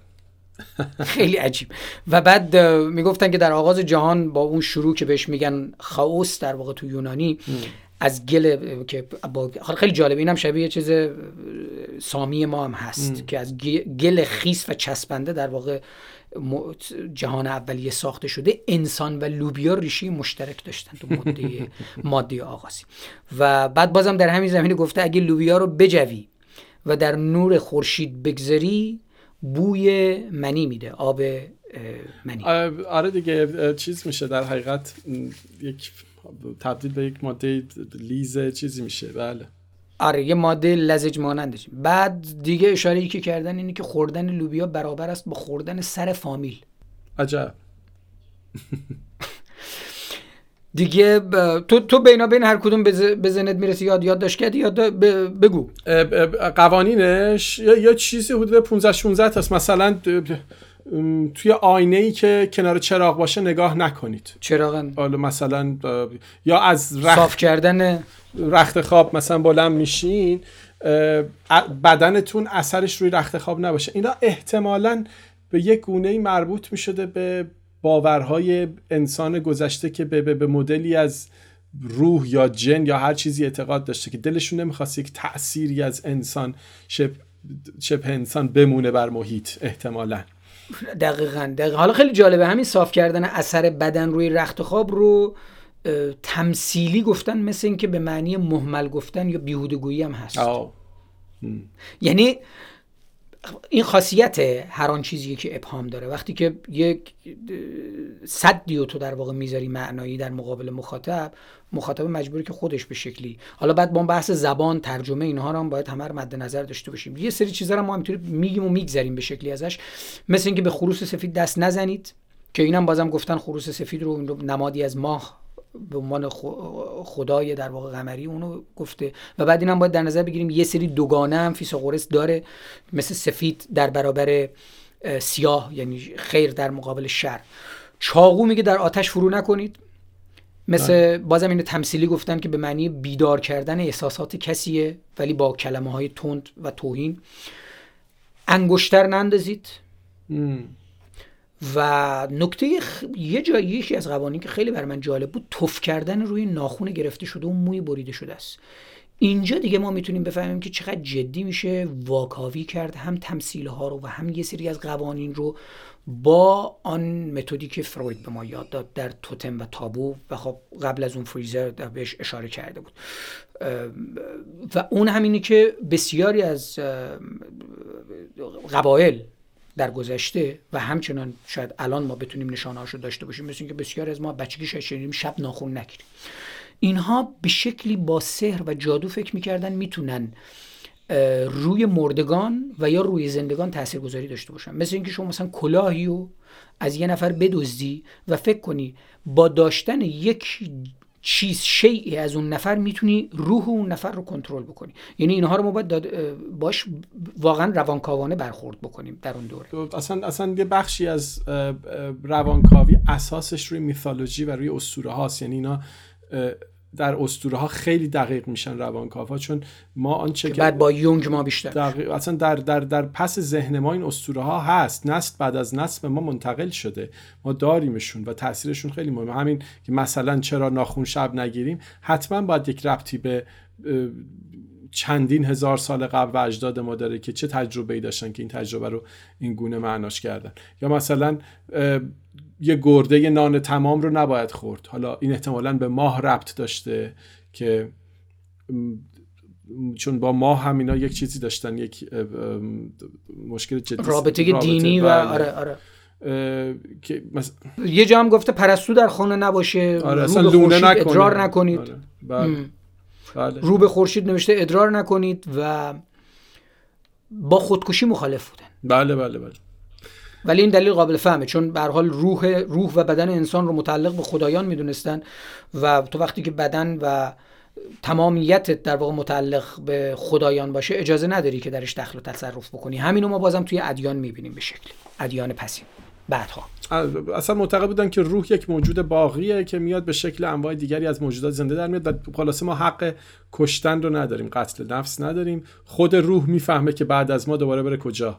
خیلی عجیب. و بعد می‌گفتن که در آغاز جهان با اون شروع که بهش میگن خاوس در واقع تو یونانی از گل که با خیلی جالب اینم شبیه چیز سامی ما هم هست که از گل خیس و چسبنده در واقع جهان اولیه ساخته شده انسان و لوبیا ریشه مشترک داشتن تو ماده ماده آغازی. و بعد بازم در همین زمینه گفته اگه لوبیا رو بجوی و در نور خورشید بگذاری بوی منی میده آب منی. آره دیگه چیز میشه در حقیقت یک تبدیل به یک ماده لیز چیزی میشه بله. آره یه ماده لزج مانندش. بعد دیگه اشاره ای که کردن اینه که خوردن لوبیا برابر است با خوردن سر فامیل. عجب. دیگه تو تو بینا بین هر کدوم به ذهنت می‌رسی یاد یاد داشت کردی؟ یاد بگو. قوانینش یا, یا چیزی حدود 15 16 تاست. مثلا توی آینه ای که کنار چراغ باشه نگاه نکنید. چراغ حالا مثلا یا از رخت صاف کردن رخت خواب مثلا بلند میشین بدنتون اثرش روی رخت خواب نباشه. اینا احتمالا به یک گونه مربوط می‌شده به باورهای انسان گذشته که به, به, مدلی از روح یا جن یا هر چیزی اعتقاد داشته که دلشون نمی‌خواست یک تأثیری از انسان شبه انسان بمونه بر محیط احتمالا. دقیقا, دقیقا. حالا خیلی جالبه همین صاف کردن اثر بدن روی رخت خواب رو تمثیلی گفتن مثل اینکه به معنی محمل گفتن یا بیهودگویی هم هست. یعنی این خاصیت هر آن چیزی که ابهام داره. وقتی که یک صدی تو در واقع می‌ذاری معنایی در مقابل مخاطب مخاطب مجبوری که خودش به شکلی. حالا بعد با بحث زبان ترجمه اینها رو هم باید همه رو مد نظر داشته باشیم. یه سری چیزا رو ما همینطوری میگیم و میگذریم به شکلی ازش. مثل اینکه به خروس سفید دست نزنید که اینم بازم گفتن خروس سفید رو نمادی از ماه به عنوان خدای در واقع قمری اونو گفته. و بعد اینم باید در نظر بگیریم یه سری دوگانه هم فیثاغورس داره مثل سفید در برابر سیاه یعنی خیر در مقابل شر. چاقو میگه در آتش فرو نکنید. مثل بله. بازم این تمثیلی گفتن که به معنی بیدار کردن احساسات کسیه ولی با کلمه های تند و توهین. انگشتر نندازید. و نکته خ... یه جایی یکی از قوانین که خیلی بر من جالب بود تف کردن روی ناخون گرفته شده و موی بریده شده است. اینجا دیگه ما می‌تونیم بفهمیم که چقدر جدی میشه واکاوی کرد هم تمثیل ها رو و هم یه سری از قوانین رو با آن متدی که فروید به ما یاد داد در توتم و تابو و خب قبل از اون فریزر بهش اشاره کرده بود. و اون همینی که بسیاری از قبایل در گذشته و همچنان شاید الان ما بتونیم نشانهاشو داشته باشیم مثل اینکه بسیار از ما بچگی شنیدیم شب ناخون نگیریم. اینها به شکلی با سحر و جادو فکر می‌کردن می‌تونن روی مردگان و یا روی زندگان تاثیرگذاری داشته باشن. مثل اینکه شما مثلا کلاهی رو از یه نفر بدزدی و فکر کنی با داشتن یک چیز شیعی از اون نفر می‌تونی روح اون نفر رو کنترل بکنی. یعنی اینها رو ما باید باش واقعا روانکاوانه برخورد بکنیم در اون دوره. اصلا اصلا یه بخشی از روانکاوی اساسش روی میثولوژی و روی اسطوره هاست. یعنی اینا در اسطوره ها خیلی دقیق میشن روانکاوا چون ما آنچه که بعد با یونگ ما بیشتر. دقیق اصلا در در در پس ذهن ما این اسطوره ها هست. نسل بعد از نسل به ما منتقل شده. ما داریمشون و تاثیرشون خیلی مهمه. همین که مثلا چرا ناخون شب نگیریم؟ حتما باید یک ربطی به چندین هزار سال قبل و اجداد ما داره که چه تجربه ای داشتن که این تجربه رو این گونه معناش کردن. یا مثلا یه گرده نان تمام رو نباید خورد حالا این احتمالا به ماه ربط داشته که چون با ماه هم اینا یک چیزی داشتن یک مشکل جدی رابطه, دینی و بله. آره آره که یه جا هم گفته پرستو در خانه نباشه آره اصلا لونه ادرار نکنید آره. بله. بله. رو به خورشید نوشته ادرار نکنید و با خودکشی مخالف بودن بله بله بله ولی این دلیل قابل فهمه چون به حال روح روح و بدن انسان رو متعلق به خدایان می‌دونستن و تو وقتی که بدن و تمامیت در واقع متعلق به خدایان باشه اجازه نداری که درش دخل و تصرف بکنی. همینو ما بازم توی ادیان می‌بینیم به شکلی ادیان پسین. بعدها. اصلا معتقد بودن که روح یک موجود باقیه که میاد به شکل انواع دیگری از موجودات زنده در میاد و خلاصه ما حق کشتن رو نداریم قتل نفس نداریم. خود روح می‌فهمه که بعد از ما دوباره بره کجا.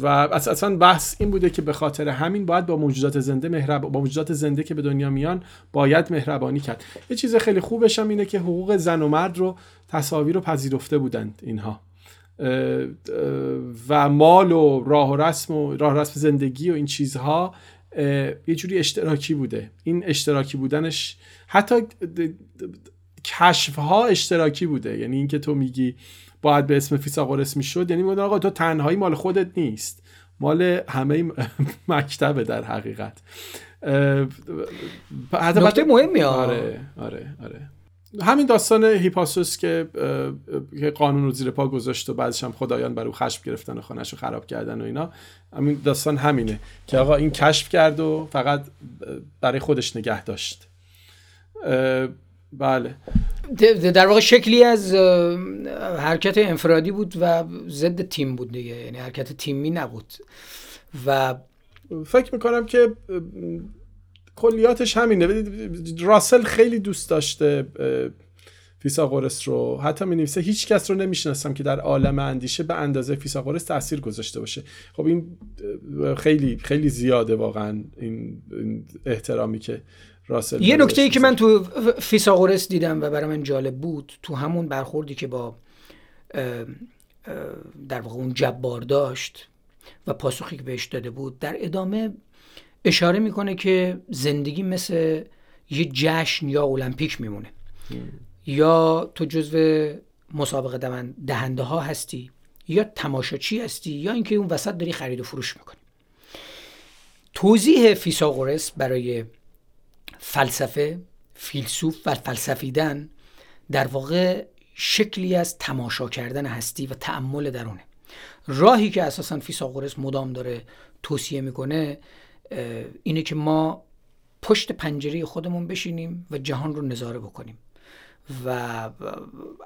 و اصلا بحث این بوده که به خاطر همین باید با موجودات زنده مهرب با موجودات زنده که به دنیا میان باید مهربانی کرد. یه چیز خیلی خوبش هم اینه که حقوق زن و مرد رو تصاویر رو پذیرفته بودند اینها. و مال و راه و رسم و راه رسم زندگی و این چیزها یه جوری اشتراکی بوده. این اشتراکی بودنش حتی کشف ها اشتراکی بوده. یعنی اینکه تو میگی باید به اسم فیثاغورس می‌شد یعنی میگن آقا تو تنهایی مال خودت نیست. مال همه مکتبه در حقیقت. نکته مهمی آره آره آره. همین داستان هیپاسوس که قانون رو زیر پا گذاشت و بعدش هم خدایان بر او خشم گرفتن و خانهش رو خراب کردن و اینا. همین داستان همینه که آقا این کشف کرد و فقط برای خودش نگه داشت. بله. در واقع شکلی از حرکت انفرادی بود و ضد تیم بود دیگه. یعنی حرکت تیمی نبود. و فکر می‌کنم که کلیاتش همینه. راسل خیلی دوست داشته فیثاغورس رو. حتی می نویسه هیچ کس رو نمی‌شناسم که در عالم اندیشه به اندازه فیثاغورس تاثیر گذاشته باشه. خب این خیلی خیلی زیاده واقعا این احترامی که راسل یه نکته ای که من تو فیثاغورس دیدم و برای من جالب بود تو همون برخوردی که با در واقع اون جبار داشت و پاسخی که بهش داده بود در ادامه اشاره می‌کنه که زندگی مثل یه جشن یا المپیک میمونه. یا تو جزو مسابقه دهنده ها هستی یا تماشاچی هستی یا اینکه اون وسط داری خرید و فروش می‌کنی. توضیح فیساغورس برای فلسفه فیلسوف و فلسفیدن در واقع شکلی از تماشا کردن هستی و تعمل درونه. راهی که اساسا فیساغورس مدام داره توصیه می‌کنه اینه که ما پشت پنجره خودمون بشینیم و جهان رو نظاره بکنیم. و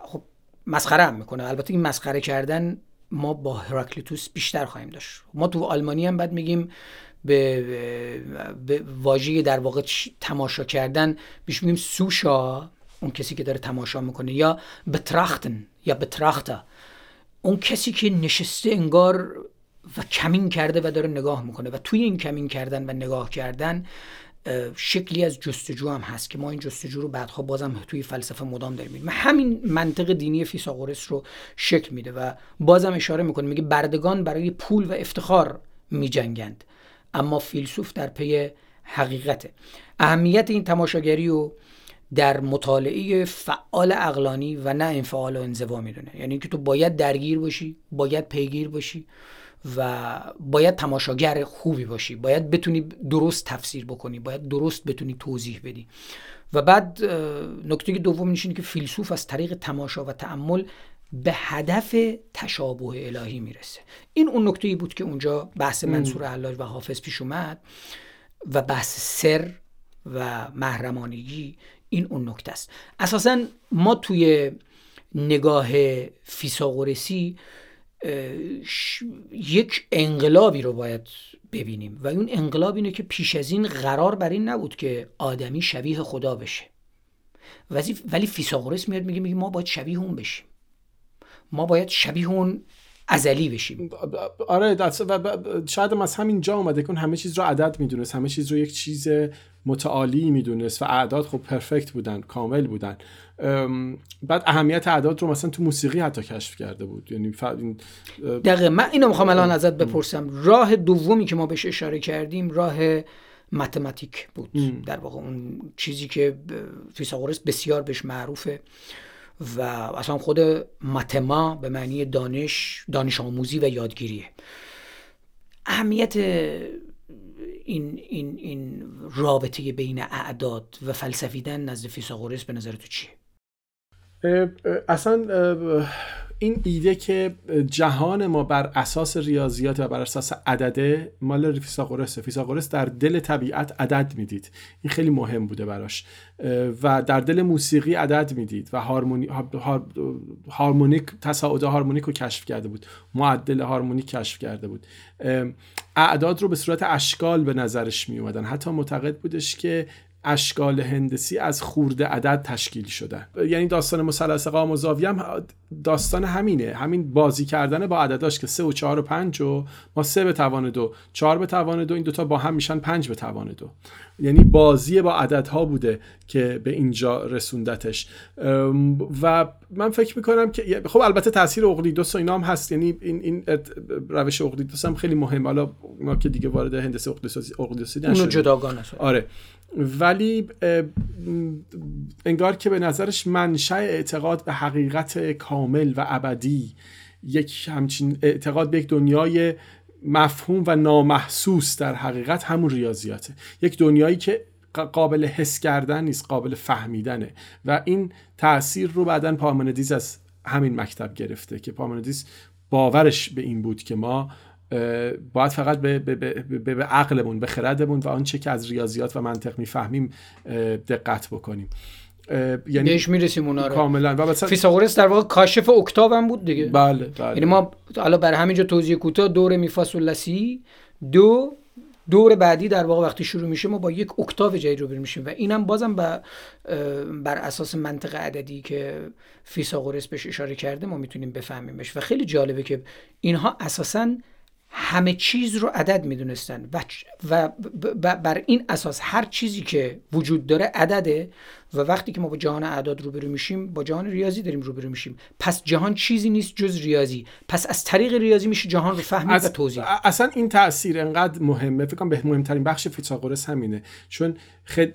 خب مسخره هم می‌کنه. البته این مسخره کردن ما با هراکلیتوس بیشتر خواهیم داشت. ما تو آلمانی هم بعد میگیم به, به واژه در واقع تماشا کردن بیش میگیم سوشا اون کسی که داره تماشا می‌کنه یا بتراختن یا بتراختا اون کسی که نشسته انگار و کمین کرده و داره نگاه می‌کنه و توی این کمین کردن و نگاه کردن شکلی از جستجو هم هست که ما این جستجو رو بعدها بازم توی فلسفه مدام داریم. می‌بینیم همین منطق دینی فیثاغورس رو شکل میده و بازم اشاره می‌کنه میگه بردگان برای پول و افتخار میجنگند. اما فیلسوف در پی حقیقته. اهمیت این تماشاگری و در مطالعه فعال اقلانی و نه انفعال و انزوا می‌دونه. یعنی که تو باید درگیر باشی باید پیگیر باشی و باید تماشاگر خوبی باشی. باید بتونی درست تفسیر بکنی باید درست بتونی توضیح بدی. و بعد نکته دوم نشینه که فیلسوف از طریق تماشا و تعمل به هدف تشابه الهی می‌رسه. این اون نکته ای بود که اونجا بحث منصور حلاج و حافظ پیش اومد و بحث سر و محرمانگی این اون نکته است. اساسا ما توی نگاه فیساغورسی یک انقلابی رو باید ببینیم و اون انقلاب اینه که پیش از این قرار بر این نبود که آدمی شبیه خدا بشه. ولی فیساغورس میاد میگه میگه ما باید شبیه اون بشیم. ما باید شبیه اون ازلی بشیم. آره و شاید هم از همین جا اومده که همه چیز رو عدد می‌دونست همه چیز رو یک چیز متعالی می‌دونست و اعداد خب پرفکت بودن کامل بودن. بعد اهمیت اعداد رو مثلا تو موسیقی حتی کشف کرده بود. یعنی ف... دقیقه من اینو می‌خوام الان ازت بپرسم. راه دومی که ما بهش اشاره کردیم راه متماتیک بود. در واقع اون چیزی که فیثاغورس بسیار بهش معروفه. و اصلا خود متما به معنی دانش دانش آموزی و یادگیریه. اهمیت این, این, این رابطه بین اعداد و فلسفیدن نزد فیثاغورس به نظر تو چیه؟ اصلا این ایده که جهان ما بر اساس ریاضیات و بر اساس عدده مال فیثاغورس فیثاغورس در دل طبیعت عدد می‌دید. این خیلی مهم بوده براش. و در دل موسیقی عدد می‌دید و هارمونی هارمونیک تصاعد هارمونیک رو کشف کرده بود. معدل هارمونیک کشف کرده بود. اعداد رو به صورت اشکال به نظرش می اومدن حتی معتقد بودش که اشکال هندسی از خورده عدد تشکیل شده یعنی داستان مثلث قام و زاویه هم داستان همینه. همین بازی کردن با عدداش که سه و چهار و پنج و ما سه به توان دو چهار به توان دو این دوتا با هم میشن پنج به توان دو. یعنی بازی با عددها بوده که به اینجا رسوندتش. و من فکر می‌کنم که خب البته تاثیر اقلیدوس و اینا هم هست. یعنی این, این روش اقلیدوس هم خیلی مهم حالا ما که دیگه وارد هندسه اقلیدوسی اونو جداگانه آره. ولی انگار که به نظرش منشأ اعتقاد به حقیقت کامل و ابدی یک همچین اعتقاد به یک دنیای مفهوم و نامحسوس در حقیقت همون ریاضیاته. یک دنیایی که قابل حس کردن نیست قابل فهمیدنه. و این تاثیر رو بعدا پارمندیز از همین مکتب گرفته که پارمندیز باورش به این بود که ما باید فقط به, به, به, به عقلمون به خردمون و آنچه که از ریاضیات و منطق می‌فهمیم دقت بکنیم. یعنی بهش می‌رسیم اونا رو. کاملا. و فیثاغورس در واقع کاشف اکتاو هم بود دیگه. بله بله. یعنی ما حالا برای همینجا توضیح کوتاه دور میفاسولسی دو دور بعدی در واقع وقتی شروع میشه ما با یک اکتاو جدید رو میشیم و اینم بازم بر, بر اساس منطق عددی که فیثاغورس بهش اشاره کرده ما می‌تونیم بفهمیمش. و خیلی جالبه که اینها اساساً همه چیز رو عدد می‌دونستن و, و بر این اساس هر چیزی که وجود داره عدده و وقتی که ما با جهان اعداد روبرو میشیم با جهان ریاضی داریم روبرو میشیم. پس جهان چیزی نیست جز ریاضی. پس از طریق ریاضی میشه جهان رو فهمید و توضیح اصلا این تاثیر انقدر مهمه فکر کنم به مهمترین بخش فیثاغورس همینه. چون خد...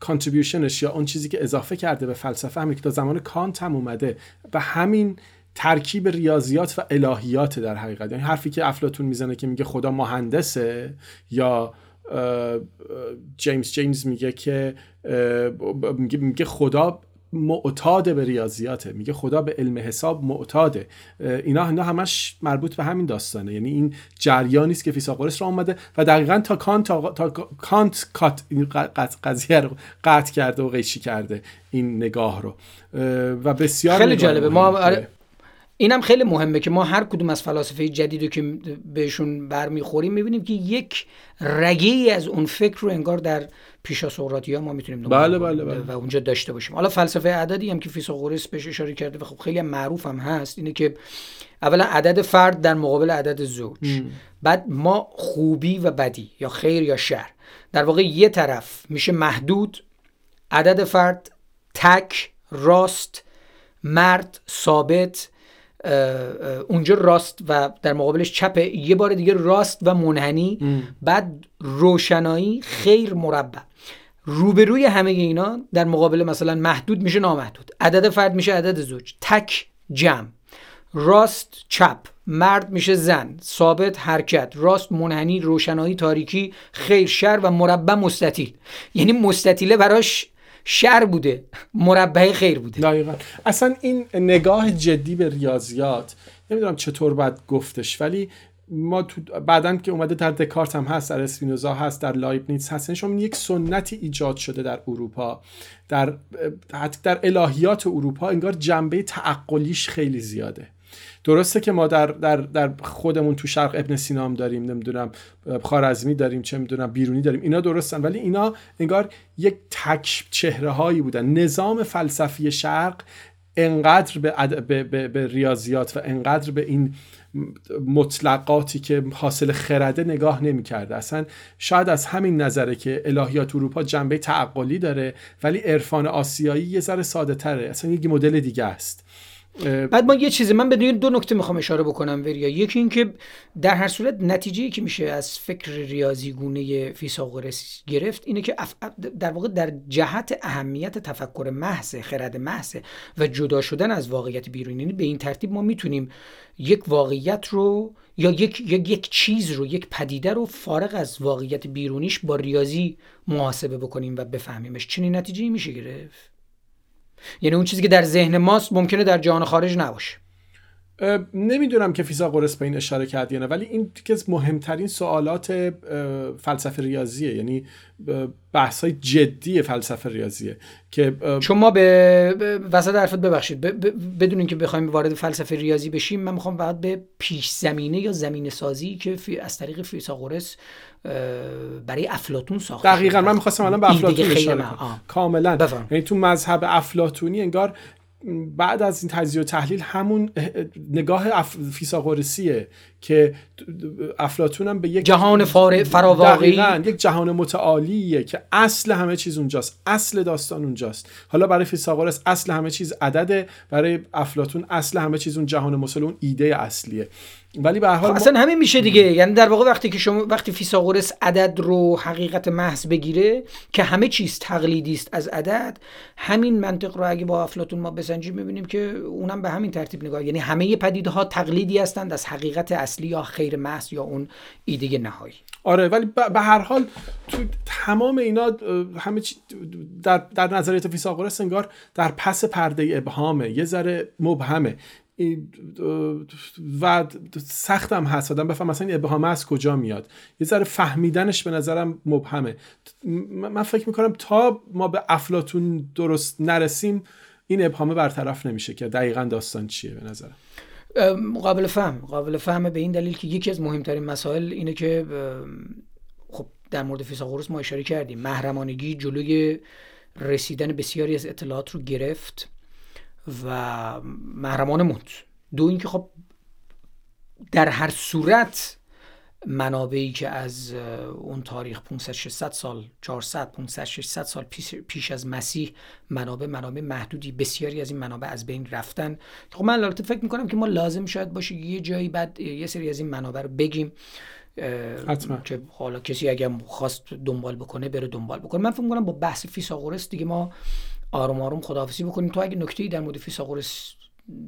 contribution ش یا اون چیزی که اضافه کرده به فلسفه همین که تا زمان کانت هم اومده. و همین ترکیب ریاضیات و الهیات در حقیقت. یعنی حرفی که افلاتون می‌زنه که میگه خدا مهندسه یا جیمز جیمز میگه که میگه خدا معتاد به ریاضیاته. میگه خدا به علم حساب معتاده. اینا اینا همش مربوط به همین داستانه. یعنی این جریانی است که فیثاغورس را اومده و دقیقا تا کانت تا, تا کانت کات این قضیه رو قطع کرده و قیچی کرده این نگاه رو. و بسیار خیلی جالبه. ما اینم خیلی مهمه که ما هر کدوم از فلاسفه جدید که بهشون برمیخوریم می‌بینیم که یک رگه ای از اون فکر رو انگار در پیشا سقراطی ها ما می‌تونیم بله بله بله. و اونجا داشته باشیم. حالا فلسفه عددی هم که فیثاغورس بهش اشاره کرده و خب خیلی هم معروف هم هست اینه که اولا عدد فرد در مقابل عدد زوج. بعد ما خوبی و بدی یا خیر یا شر. در واقع یه طرف میشه محدود عدد فرد تک راست مرد ثابت اونجا راست و در مقابلش چپه. یه بار دیگه راست و منحنی. بعد روشنایی خیر مربع. روبروی همه اینا در مقابل مثلا محدود میشه نامحدود. عدد فرد میشه عدد زوج. تک جمع. راست چپ. مرد میشه زن. ثابت حرکت. راست منحنی روشنایی تاریکی خیر شر و مربع مستطیل. یعنی مستطیله براش شر بوده مربع خیر بوده. دقیقا. اصلا این نگاه جدی به ریاضیات نمی‌دونم چطور باید گفتش ولی ما تو بعدا که اومده در دکارت هم هست در اسپینوزا هست در لایبنیتس هست یعنی شما یک سنتی ایجاد شده در اروپا. در حتی در الهیات اروپا انگار جنبه تعقلیش خیلی زیاده. درسته که ما در, در, در خودمون تو شرق ابن سینام داریم نمی‌دونم خارزمی داریم چه می‌دونم بیرونی داریم اینا درستن. ولی اینا انگار یک تک چهره هایی بودن. نظام فلسفی شرق انقدر به, به, به, به ریاضیات و انقدر به این مطلقاتی که حاصل خرده نگاه نمی‌کرده. اصلا شاید از همین نظره که الهیات اروپا جنبه تعقلی داره ولی عرفان آسیایی یه ذره ساده تره اصلا یک مدل دیگه است. بعد ما یه چیزی من بدون دو نکته می‌خوام اشاره بکنم وریا. یکی اینکه در هر صورت نتیجه که میشه از فکر ریاضی گونه فیثاغورس گرفت اینه که در واقع در جهت اهمیت تفکر محض خرد محض و جدا شدن از واقعیت بیرونی یعنی به این ترتیب ما می‌تونیم یک واقعیت رو یا یک, یا یک چیز رو یک پدیده رو فارغ از واقعیت بیرونیش با ریاضی محاسبه بکنیم و بفهمیمش. چنین نتیجه میشه گرفت. یعنی اون چیزی که در ذهن ماست ممکنه در جهان خارج نباشه. نمی‌دونم که فیثاغورس به این اشاره کرد یا نه ولی این که از مهمترین سوالات فلسفه ریاضیه یعنی بحث های جدی فلسفه ریاضیه که چون ما به وسط حرفت ببخشید. بدون اینکه بخوایم وارد فلسفه ریاضی بشیم من می‌خوام فقط به پیش زمینه یا زمینه سازی که از طریق فیثاغورس برای افلاتون ساخته دقیقا من می‌خواستم الان به افلاتون اشاره کاملا. یعنی تو مذهب افلاتونی انگار بعد از این تجزیه و تحلیل همون نگاه اف... فیثاغورسیه که افلاتون هم به یک جهان فراواقعی یک جهان متعالیه که اصل همه چیز اونجاست. اصل داستان اونجاست. حالا برای فیثاغورس اصل همه چیز عدده برای افلاتون اصل همه چیز اون جهان مثل اون ایده اصلیه. ولی به حال اصلا همین میشه دیگه. یعنی در واقع وقتی که شما وقتی فیثاغورس عدد رو حقیقت محض بگیره که همه چیز تقلیدی است از عدد همین منطق رو اگه با افلاطون ما بسنجیم می‌بینیم که اونم به همین ترتیب نگاه یعنی همه پدیده تقلیدی هستند از حقیقت اصلی. یا خیر محض یا اون ایده نهایی. آره ولی به هر حال تو تمام اینا همه چی در, در نظریات فیثاغورس انگار در پس پرده ابهامه یه ذره مبهمه. و سختم هست. آدم بفهم مثلا این ابهامه از کجا میاد. یه ذره فهمیدنش به نظرم مبهمه. من فکر می‌کنم تا ما به افلاتون درست نرسیم این ابهامه برطرف نمیشه که دقیقا داستان چیه به نظرم. قابل فهم. قابل فهم به این دلیل که یکی از مهمترین مسائل اینه که خب در مورد فیثاغورس ما اشاره کردیم. محرمانگی جلوی رسیدن بسیاری از اطلاعات رو گرفت و محرمانه موند. دو اینکه خب در هر صورت منابعی که از اون تاریخ 500 600 سال 400 500 600 سال پیش, از مسیح منابع منابع محدودی بسیاری از این منابع از بین رفتن. خب من البته فکر می‌کنم که ما لازم شاید باشه یه جایی بعد یه سری از این منابع رو بگیم حتما. که حالا کسی اگه خواست دنبال بکنه بره دنبال بکنه. من فکر می‌کنم با بحث فیثاغورس دیگه ما آروم آروم خداحافظی بکنیم. تو اگه نکته در مورد فیثاغورس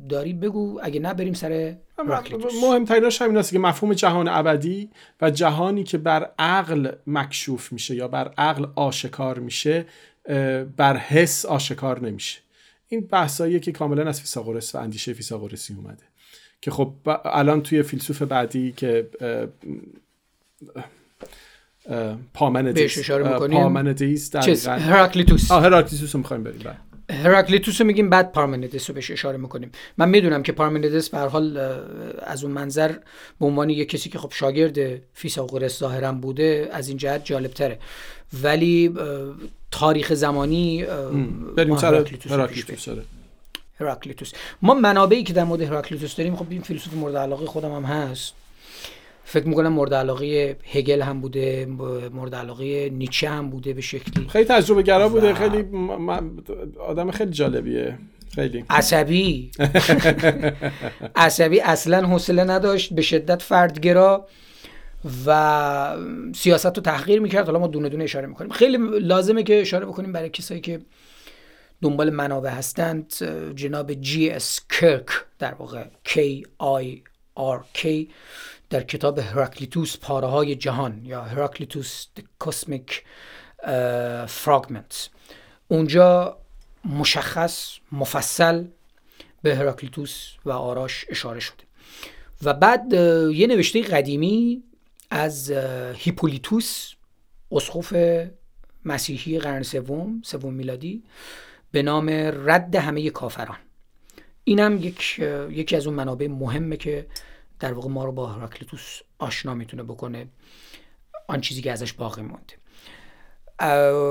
داری بگو اگه نه بریم سر مهمترینش همین است که مفهوم جهان ابدی و جهانی که بر عقل مکشوف میشه یا بر عقل آشکار میشه بر حس آشکار نمیشه. این بحثاییه که کاملا از فیثاغورس و اندیشه فیثاغورسی اومده. که خب الان توی فیلسوف بعدی که پامندیس پامندیس هراکلیتوس. آه هراکلیتوس رو می‌خوایم بریم بله. هراکلیتوس رو میگیم بعد پارمنیدس رو بهش اشاره می‌کنیم. من می‌دونم که پارمنیدس به حال از اون منظر به عنوان یک کسی که خب شاگرد فیثاغورس ظاهرا بوده از این جهت جالب تره ولی تاریخ زمانی بریم هراکلیتوس هراکلیتوس. ما منابعی که در مورد هراکلیتوس داریم خب این فیلسوف مورد علاقه خودم هم هست. فکر می‌کنم مورد علاقه هگل هم بوده مورد علاقه نیچه هم بوده به شکلی. خیلی تجربه گرا بوده خیلی آدم خیلی جالبیه خیلی. عصبی. عصبی اصلا حوصله نداشت به شدت فردگرا و سیاست رو تحقیر می‌کرد. حالا ما دونه دونه اشاره می‌کنیم. خیلی لازمه که اشاره بکنیم برای کسایی که دنبال منابع هستند. جناب جی اس کرک در واقع K I R K. در کتاب هراکلیتوس پاره های جهان یا هراکلیتوس کاسمیک فراگمنت اونجا مشخص مفصل به هراکلیتوس و آراش اشاره شده. و بعد یه نوشته قدیمی از هیپولیتوس اسقف مسیحی قرن سوم سوم میلادی به نام رد همه کافران. اینم یک یکی از اون منابع مهمه که در واقع ما رو با هراکلیتوس آشنا می‌تونه بکنه. آن چیزی که ازش باقی مونده.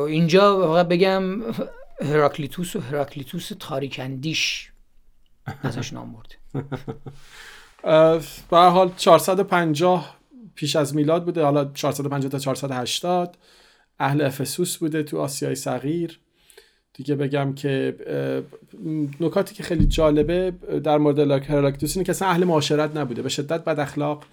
اینجا واقعا بگم هراکلیتوس و هراکلیتوس تاریک اندیش ازش نام برده. به حال 450 پیش از میلاد بوده. حالا 450 تا 480 اهل افسوس بوده تو آسیای صغیر. دیگه بگم که نکاتی که خیلی جالبه در مورد هراکلیتوس اینه که اصلا اهل معاشرت نبوده. به شدت بد اخلاق.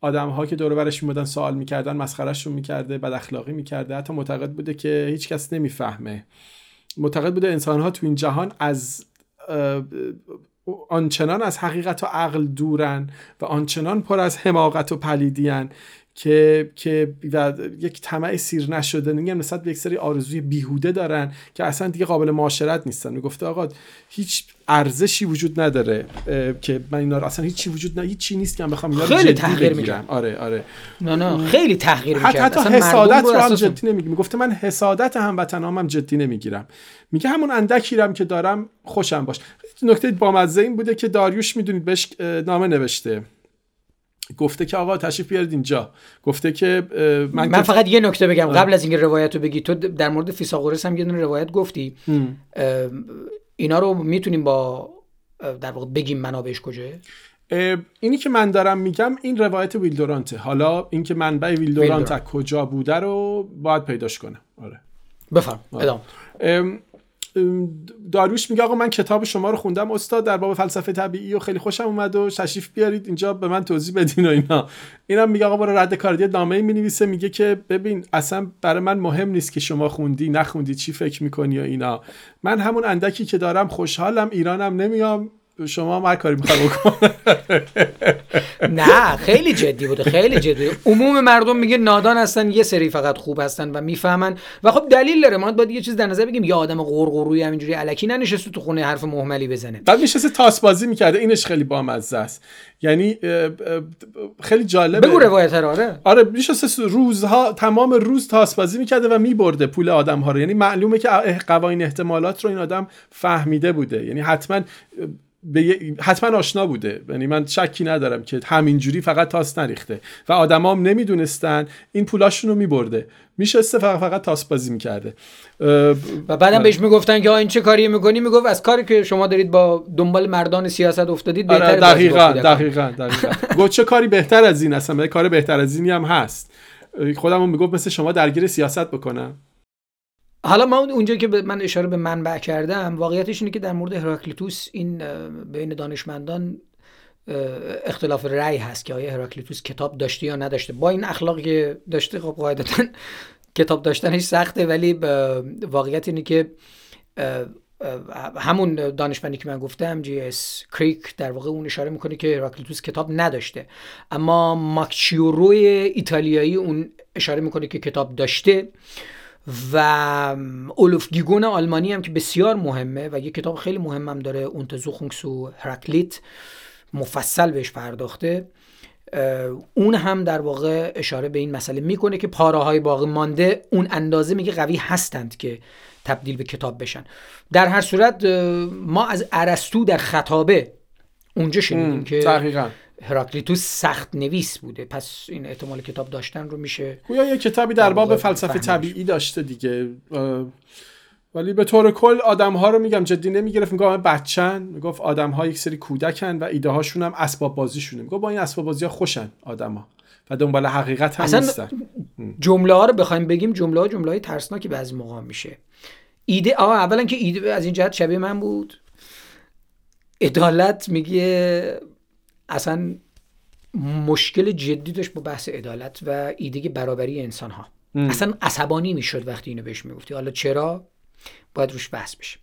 آدم ها که دور برش میمدن سوال می‌کردن مسخرهشون می‌کرده بد اخلاقی می‌کرده. حتی معتقد بوده که هیچ کس نمی‌فهمه. معتقد بوده انسان ها تو این جهان از آنچنان از حقیقت و عقل دورن و آنچنان پر از حماقت و پلیدیان که که یک طمع سیر نشده. میگن نسبت به یک سری آرزوی بیهوده دارن که اصلا دیگه قابل معاشرت نیستن. می‌گفته آقا هیچ ارزشی وجود نداره که من اینا رو اصلا هیچی وجود نه هیچی نیست که من بخوام اینا رو خیلی تحقیر می‌گیرم آره آره. نه نه خیلی تحقیر حتی حتی حسادت رو هم جدی نمی‌گیرم می‌گفته من حسادت هموطنام هم جدی نمی‌گیرم. میگه همون اندکی رم که دارم خوشم باش. نکته بامزه این بوده که داریوش می‌دونید بهش نامه نوشته. گفته که آقا تشریف بیارید اینجا. گفته که من, من فقط یه نکته بگم. قبل از اینکه روایت رو بگی تو در مورد فیساغورس هم یه دونه روایت گفتی. اینا رو می‌تونیم با در واقع بگیم منابعش کجاه اینی که من دارم میگم این روایت ویلدورانته. حالا اینکه منبع ویلدورانت از کجا بوده رو باید پیداش کنم. آره. بفرم. آره. ادام داریوش میگه آقا من کتاب شما رو خوندم. استاد در باب فلسفه طبیعی و خیلی خوشم اومد و تشریف بیارید. اینجا به من توضیح بدین و اینا. اینم میگه آقا برو رد کار نامه می نویسه میگه که ببین اصلا برای من مهم نیست که شما خوندی نخوندی چی فکر می‌کنی و اینا. من همون اندکی که دارم خوشحالم ایرانم نمیام. شما هر کاری می‌خوای بکن نه خیلی جدی بوده خیلی جدی عموم مردم میگه نادان هستن یه سری فقط خوب هستن و می‌فهمن. و خب دلیل داره ما باید یه چیز در نظر بگیم. یه آدم قرقروی همینجوری الکی ننشسته تو خونه حرف محملی بزنه. بعد میشسته تاس بازی می‌کرده اینش خیلی بامزه است. یعنی خیلی جالبه. بگو روایت آره. آره میشسته روزها تمام روز تاس بازی می‌کرده و میبرده پول آدم ها رو. یعنی معلومه که قوانین احتمالات رو این آدم فهمیده بوده. یعنی حتما به حتما آشنا بوده. یعنی من شکی ندارم که همینجوری فقط تاس نریخته. و آدمام نمی‌دونستن این پولاشون رو میبرده میشسته فقط فقط تاس بازی می‌کرده. و بعدم بهش می‌گفتن که این چه کاری می‌کنی؟ می‌گفت از کاری که شما دارید با دنبال مردان سیاست افتادید آره، بهتر دقیقا دقیقا دقیقا. چه کاری بهتر از این؟ اصلا کار بهتر از اینی هم هست. خودمون می‌گفت مثل شما درگیر سیاست بکنم. حالا ما اونجا که من اشاره به منبع کردم واقعیتش اینه که در مورد هراکلیتوس این بین دانشمندان اختلاف رأی هست که آیا هراکلیتوس کتاب داشته یا نداشته. با این اخلاقی داشته خب قاعدتا کتاب داشتنش سخته ولی واقعیت اینه که همون دانشمندی که من گفتم جی اس کریک در واقع اون اشاره می‌کنه که هراکلیتوس کتاب نداشته. اما ماکچیوروی ایتالیایی اون اشاره می‌کنه که کتاب داشته. و اولوف گیگون آلمانی هم که بسیار مهمه و یه کتاب خیلی مهمم داره اونتزوخونگس و هرکلیت مفصل بهش پرداخته. اون هم در واقع اشاره به این مسئله می‌کنه که پاره های باقی مانده اون اندازه میگه قوی هستند که تبدیل به کتاب بشن. در هر صورت ما از ارسطو در خطابه اونجا شنیدیم که دقیقاً هراکلیتوس سخت نویس بوده. پس این احتمال کتاب داشتن رو میشه گویا یه کتابی در باب فلسفه طبیعی داشته دیگه. ولی به طور کل آدم ها رو میگم جدی نمی‌گرفت. میگم بچن می‌گفت آدم ها یک سری کودکن و ایده هاشون هم اسباب بازیشونه. می‌گفت با این اسباب بازی ها خوشن آدم ها و دنبال حقیقت هم نیستن. جمله ها رو بخوایم بگیم جمله ها جمله های ترسناکی بعضی موقع میشه. ایده اولا که ایده از این جهت شبیه من بود. عدالت میگه اصلا مشکل جدی داشت با بحث عدالت و ایده برابری انسان ها اصلا عصبانی می‌شد وقتی اینو بهش می‌گفتی. حالا چرا؟ باید روش بحث بشه.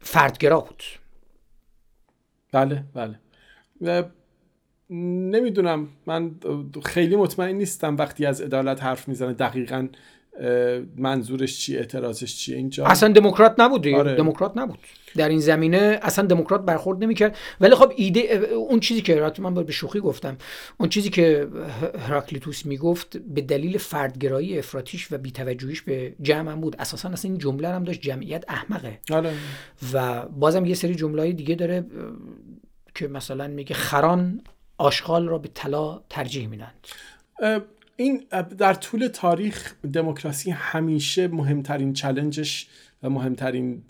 فردگرا بود. بله بله. نمی‌دونم من خیلی مطمئن نیستم وقتی از عدالت حرف می‌زنه دقیقا منظورش چی اعتراضش چیه اینجا؟ اصلا دموکرات نبود آره. دموکرات نبود. در این زمینه اصلا دموکرات برخورد نمی‌کرد. ولی خب ایده اون چیزی که من به شوخی گفتم اون چیزی که هراکلیتوس می‌گفت به دلیل فردگرایی افراتیش و بیتوجهیش به جمع بود. اساسا اصلا این جمله هم داشت جمعیت احمقه. آره. و بازم یه سری جمله دیگه داره که مثلا میگه خران آشغال را به طلا ترجیح میدند این در طول تاریخ دموکراسی همیشه مهمترین چلنجش و مهمترین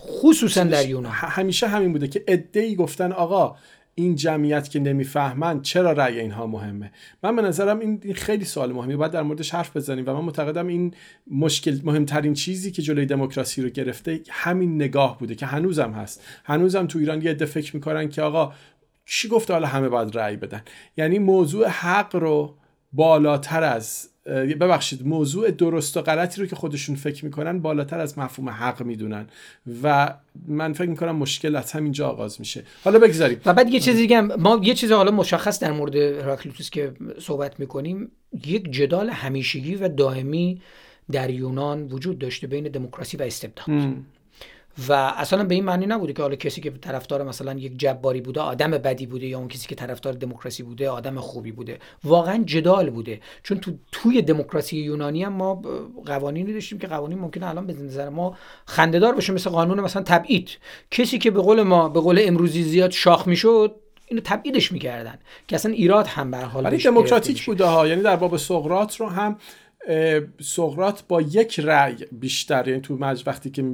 خصوصا در یونان. همیشه همین بوده که ادعی گفتن آقا این جمعیت که نمی‌فهمند چرا رأی اینها مهمه. من به نظرم این خیلی سوال مهمی باید در موردش حرف بزنیم و من معتقدم این مشکل مهمترین چیزی که جلوی دموکراسی رو گرفته همین نگاه بوده که هنوزم هست. هنوزم تو ایران یه عده فکر می‌کنن که آقا چی گفته؟ حالا همه باید رأی بدن. یعنی موضوع حق رو بالاتر از ببخشید موضوع درست و غلطی رو که خودشون فکر می‌کنن بالاتر از مفهوم حق می‌دونن. و من فکر می‌کنم مشکل از همینجا آغاز میشه. حالا بگذاریم. و بعد یه چیزی دیگه ما یه چیز حالا مشخص در مورد هراکلیتوس که صحبت می‌کنیم یک جدال همیشگی و دائمی در یونان وجود داشته بین دموکراسی و استبداد. و اصلا به این معنی نبوده که حالا کسی که طرفدار مثلا یک جباری بوده آدم بدی بوده یا اون کسی که طرفدار دموکراسی بوده آدم خوبی بوده. واقعا جدال بوده. چون تو توی دموکراسی یونانی هم ما قوانینی داشتیم که قوانین ممکنه الان به نظر ما خندهدار باشه مثل قانون مثلا تبعید. کسی که به قول ما به قول امروزی زیاد شاخ می‌شد اینو تبعیدش می‌کردن. که اصلا ایراد هم به حال ولی دموکراتیک بوده ها. یعنی در باب سقراط رو هم سقراط با یک رأی بیشتر. یعنی تو مج وقتی که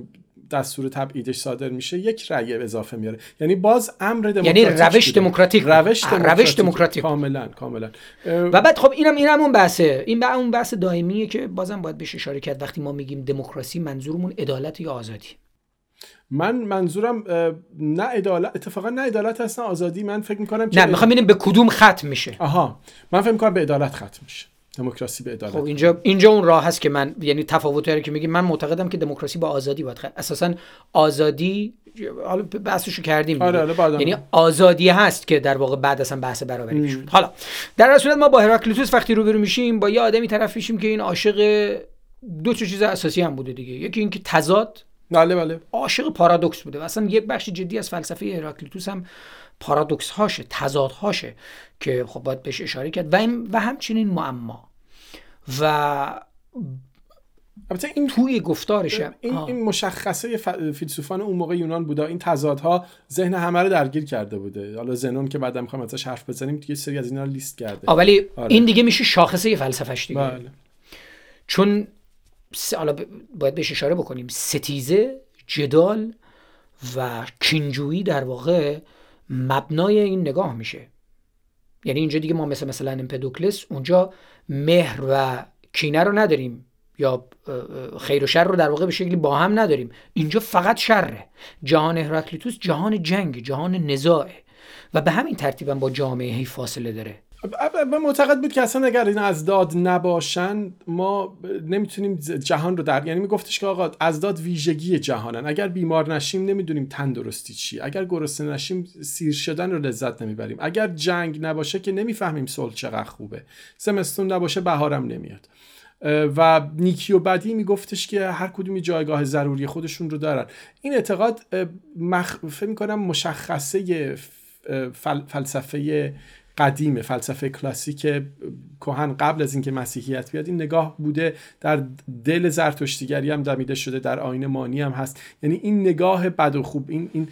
دستور تبعیدش صادر میشه یک رأی اضافه میاره. یعنی باز امر دموکراتیک یعنی روش دموکراتیک روش دموکراتیک, روش دموکراتیک. کاملا کاملا. و بعد خب اینم اینم اون بحثه. این به اون بحث دائمیه که بازم باید بهش اشاره کرد. وقتی ما میگیم دموکراسی منظورمون عدالت یا آزادی؟ من منظورم نه عدالت اتفاقا نه عدالت هست نه آزادی. من فکر می‌کنم نه می‌خوام ببینیم به کدوم ختم میشه. آها. من فکر می‌کنم به عدالت ختم میشه. دموکراسی به عدالت خب اینجا اینجا اون راه هست که من یعنی تفاوتی که میگیم من معتقدم که دموکراسی با آزادی باید اساسا آزادی حالا بحثشو کردیم آره یعنی آزادی هست که در واقع بعد اصلا بحث برابری می‌شد حالا در صورت ما با هراکلیتوس وقتی روبرو میشیم با یه آدمی طرف میشیم که این عاشق دو تا چیز اساسی هم بوده دیگه. یکی اینکه تضاد. بله بله. عاشق پارادوکس بوده اصلا یک بخش جدی از فلسفه هراکلیتوس هم پارادوکس هاشه تضاد هاشه که خب باید بهش اشاره کرد. و, و همچنین معما. و البته این توی گفتارش این, این مشخصه فیلسوفان اون موقع یونان بوده این تضادها ذهن همه رو درگیر کرده بوده. حالا زنون که بعدا می‌خوام ازش حرف بزنیم دیگه سری از اینا رو لیست کرده. ولی آره. این دیگه میشه شاخصه فلسفهش دیگه. بله. چون حالا باید بهش اشاره بکنیم. ستیزه جدال و کینجویی در واقع مبنای این نگاه میشه. یعنی اینجا دیگه ما مثل مثلا امپدوکلس اونجا مهر و کینه رو نداریم یا خیر و شر رو در واقع به شکلی با هم نداریم. اینجا فقط شره. جهان هراکلیتوس جهان جنگ جهان نزاعه و به همین ترتیب با جامعه هی فاصله داره. به معتقد بود که اصلا اگر این ازداد نباشن ما نمی‌تونیم جهان رو در یعنی میگفتش که آقا ازداد ویژگی جهانن. اگر بیمار نشیم نمی‌دونیم تندرستی چی اگر گرسنه نشیم سیر شدن رو لذت نمی‌بریم. اگر جنگ نباشه که نمی‌فهمیم صلح چقدر خوبه. زمستون نباشه بهارم نمیاد. و نیکی و بدی میگفتش که هر کدومی جایگاه ضروری خودشون رو دارن. این اعتقاد مخ... فکر می‌کنم مشخصه فلسفه قدیم فلسفه کلاسیک کهن قبل از اینکه مسیحیت بیاد. این نگاه بوده در دل زرتشتیگری هم دمیده شده در آین مانی هم هست. یعنی این نگاه بد و خوب این این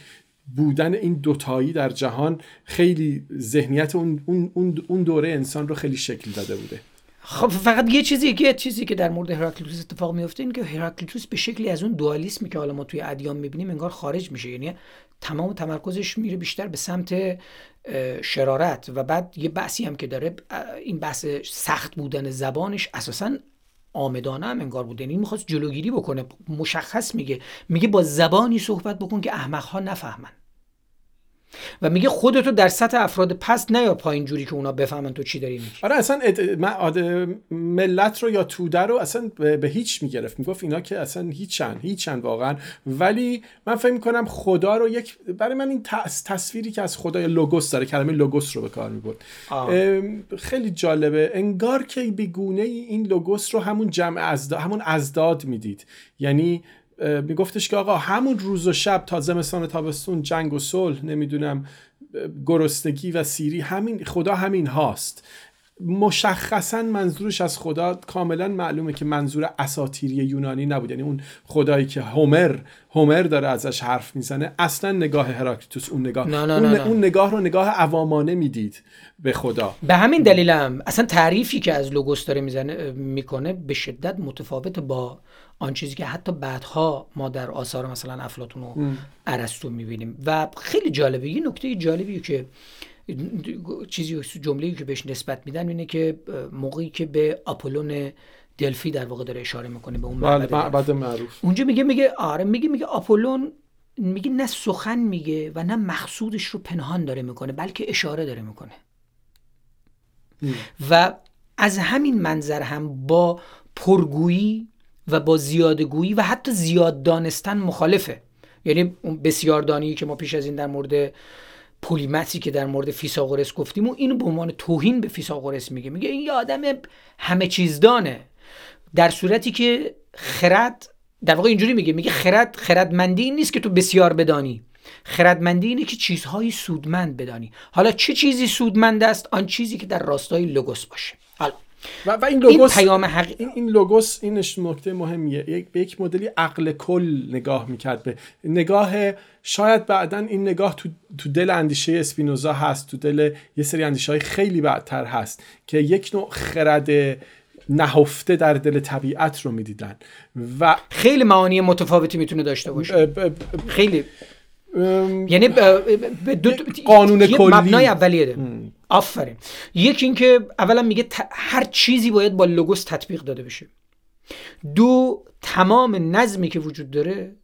بودن این دوتایی در جهان خیلی ذهنیت اون, اون, اون دوره انسان رو خیلی شکل داده بوده. خب فقط یه چیزی که چیزی که در مورد هراکلیتوس اتفاق میفته این که هراکلیتوس به شکلی از اون دوالیسمی که حالا ما توی ادیان می‌بینیم انگار خارج میشه. یعنی تمام تمرکزش میره بیشتر به سمت شرارت و بعد یه بحثی هم که داره این بحث سخت بودن زبانش اساسا آمدانه هم انگار بوده یعنی می‌خواست جلوگیری بکنه. مشخص میگه. میگه با زبانی صحبت بکن که احمقها نفهمن. و میگه خودتو در سطح افراد پست نیار پایین جوری که اونا بفهمن تو چی داری میگی. آره اصلا ملت رو یا توده رو اصلا به هیچ می‌گرفت. می‌گفت اینا که اصلا هیچن هیچن واقعا. ولی من فکر می‌کنم خدا رو یک برای من این تصویری که از خدای لوگوس داره کلمه لوگوس رو به کار می‌برد. خیلی جالبه. انگار که بیگونه این لوگوس رو همون جمع ازداد همون ازداد می‌دید. یعنی میگفتش که آقا همون روز و شب تا زمستان تابستون جنگ و صلح نمی‌دونم گرستگی و سیری همین خدا همین هاست. مشخصا منظورش از خدا کاملا معلومه که منظور اساتیری یونانی نبود. یعنی اون خدایی که هومر هومر داره ازش حرف می‌زنه اصلا نگاه هراکلیتوس اون نگاه نه نه اون, نه اون نگاه رو نگاه عوامانه می‌دید به خدا. به همین دلیلم اصلا تعریفی که از لوگوس داره می‌زنه می‌کنه به شدت متفاوت با آن چیزی که حتی بعدها ما در آثار مثلا افلاتون و ارسطو می‌بینیم. و خیلی جالبه یه نکته جالبی که چیزی جمله‌ای که بهش نسبت میدن اینه که موقعی که به آپولون دلفی در واقع داره اشاره می‌کنه به اون بله، معبد معروف. اونجا میگه میگه آره میگه میگه آپولون میگه نه سخن میگه و نه مقصودش رو پنهان داره می‌کنه بلکه اشاره داره می‌کنه. و از همین منظر هم با پرگویی و با زیادگویی و حتی زیاد دانستن مخالفه. یعنی اون بسیاردانی که ما پیش از این در مورد پولیمتی که در مورد فیساغورس گفتیم و اینو به عنوان توهین به فیساغورس میگه. میگه این یه آدم همه چیزدانه در صورتی که خرد در واقع اینجوری میگه میگه خرد خردمندی این نیست که تو بسیار بدانی. خردمندی اینه که چیزهایی سودمند بدانی. حالا چه چیزی سودمند است؟ آن چیزی که در راستای لوگوس باشه. حالا و, و این لوگوس این پیام حق... این, این لوگوس اینش نکته مهمیه. یک به یک مدلی عقل کل نگاه می‌کرد به نگاه شاید بعدا این نگاه تو, تو دل اندیشه اسپینوزا هست تو دل یه سری اندیشه های خیلی بعدتر هست که یک نوع خرد نهفته در دل طبیعت رو می‌دیدن. و خیلی معانی متفاوتی می‌تونه داشته باشه. خیلی. یعنی دو قانون کلی. مبنای اولیه. آفرین. یکی اینکه اولا میگه هر چیزی باید با لوگوس تطبیق داده بشه. دو تمام نظمی که وجود داره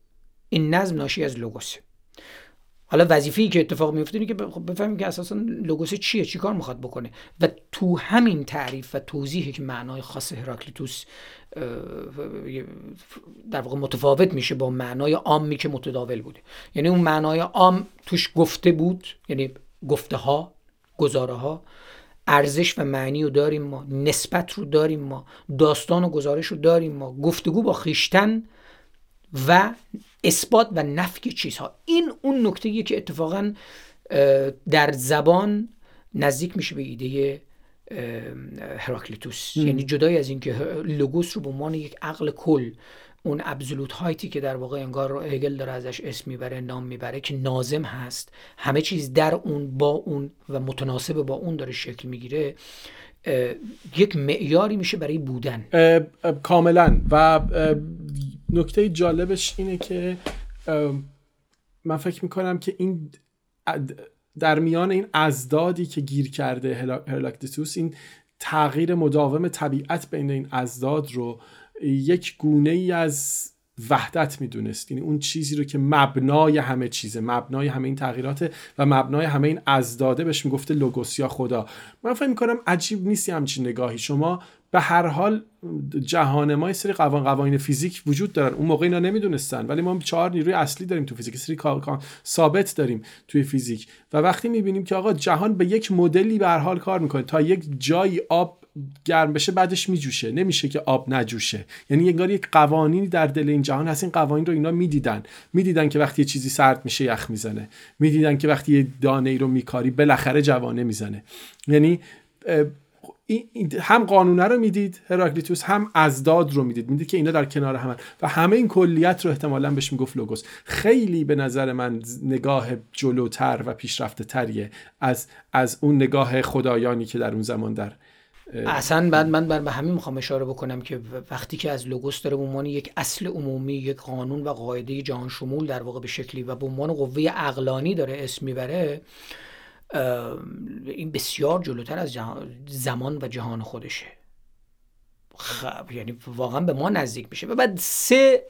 این نظم ناشی از لوگوسه حالا وظیفه‌ای که اتفاق میفته اینه که خب بفهمیم که اساسا لوگوس چیه چیکار می‌خواد بکنه. و تو همین تعریف و توضیحی که معنای خاص هراکلیتوس در واقع متفاوت میشه با معنای عامی که متداول بوده. یعنی اون معنای عام توش گفته بود یعنی گفته ها گزاره ها ارزش و معنی رو داریم ما نسبت رو داریم ما داستان و گزارش رو داریم ما گفتگو با خیشتن و اثبات و نفی چیزها. این اون نکته که اتفاقا در زبان نزدیک میشه به ایده هراکلیتوس. یعنی جدای از اینکه لوگوس رو به عنوان یک عقل کل اون ابزولوت هایتی که در واقع انگار هگل داره ازش اسم می‌بره نام می‌بره که نازم هست. همه چیز در اون با اون و متناسب با اون داره شکل می‌گیره یک معیاری میشه برای بودن. کاملا. و نکته جالبش اینه که من فکر می‌کنم که این در میان این ازدادی که گیر کرده هراکلیتوس این تغییر مداوم طبیعت بین این ازداد رو یک گونه ای از وحدت می‌دونست. یعنی اون چیزی رو که مبنای همه چیزه مبنای همه این تغییرات و مبنای همه این ازداده بهش می‌گفته لوگوس یا خدا. من فکر می‌کنم عجیب نیستی همچین نگاهی. شما به هر حال جهان ما یه سری قوان قوانین فیزیک وجود دارن. اون موقع اینا نمی‌دونستن. ولی ما چهار نیروی اصلی داریم تو فیزیک. سری ثابت داریم توی فیزیک. و وقتی می‌بینیم که آقا جهان به یک مدلی به هر حال کار می‌کنه. تا یک جایی آب گرم بشه بعدش میجوشه. نمیشه که آب نجوشه. یعنی انگار یک قوانینی در دل این جهان هست. این قوانین رو اینا می‌دیدن. می‌دیدن که وقتی یه چیزی سرد میشه یخ می‌زنه. می‌دیدن که وقتی یه دانه ای رو میکاری بالاخره جوانه می‌زنه. یعنی هم قانونه رو می‌دید هراکلیتوس هم ازداد رو می‌دید. می‌دید که اینا در کنار هم و همه این کلیت رو احتمالا بهش می‌گفت لوگوس. خیلی به نظر من نگاه جلوتر و پیشرفته تریه از از اون نگاه خدایانی که در اون زمان در اصلا بعد من بر به همین می‌خوام اشاره بکنم که وقتی که از لوگوس داره به عنوان یک اصل عمومی یک قانون و قاعده جهان شمول در واقع به شکلی و به عنوان قوه اقلانی داره اسم می‌بره این بسیار جلوتر از زمان و جهان خودشه. خب یعنی واقعا به ما نزدیک میشه. و بعد سه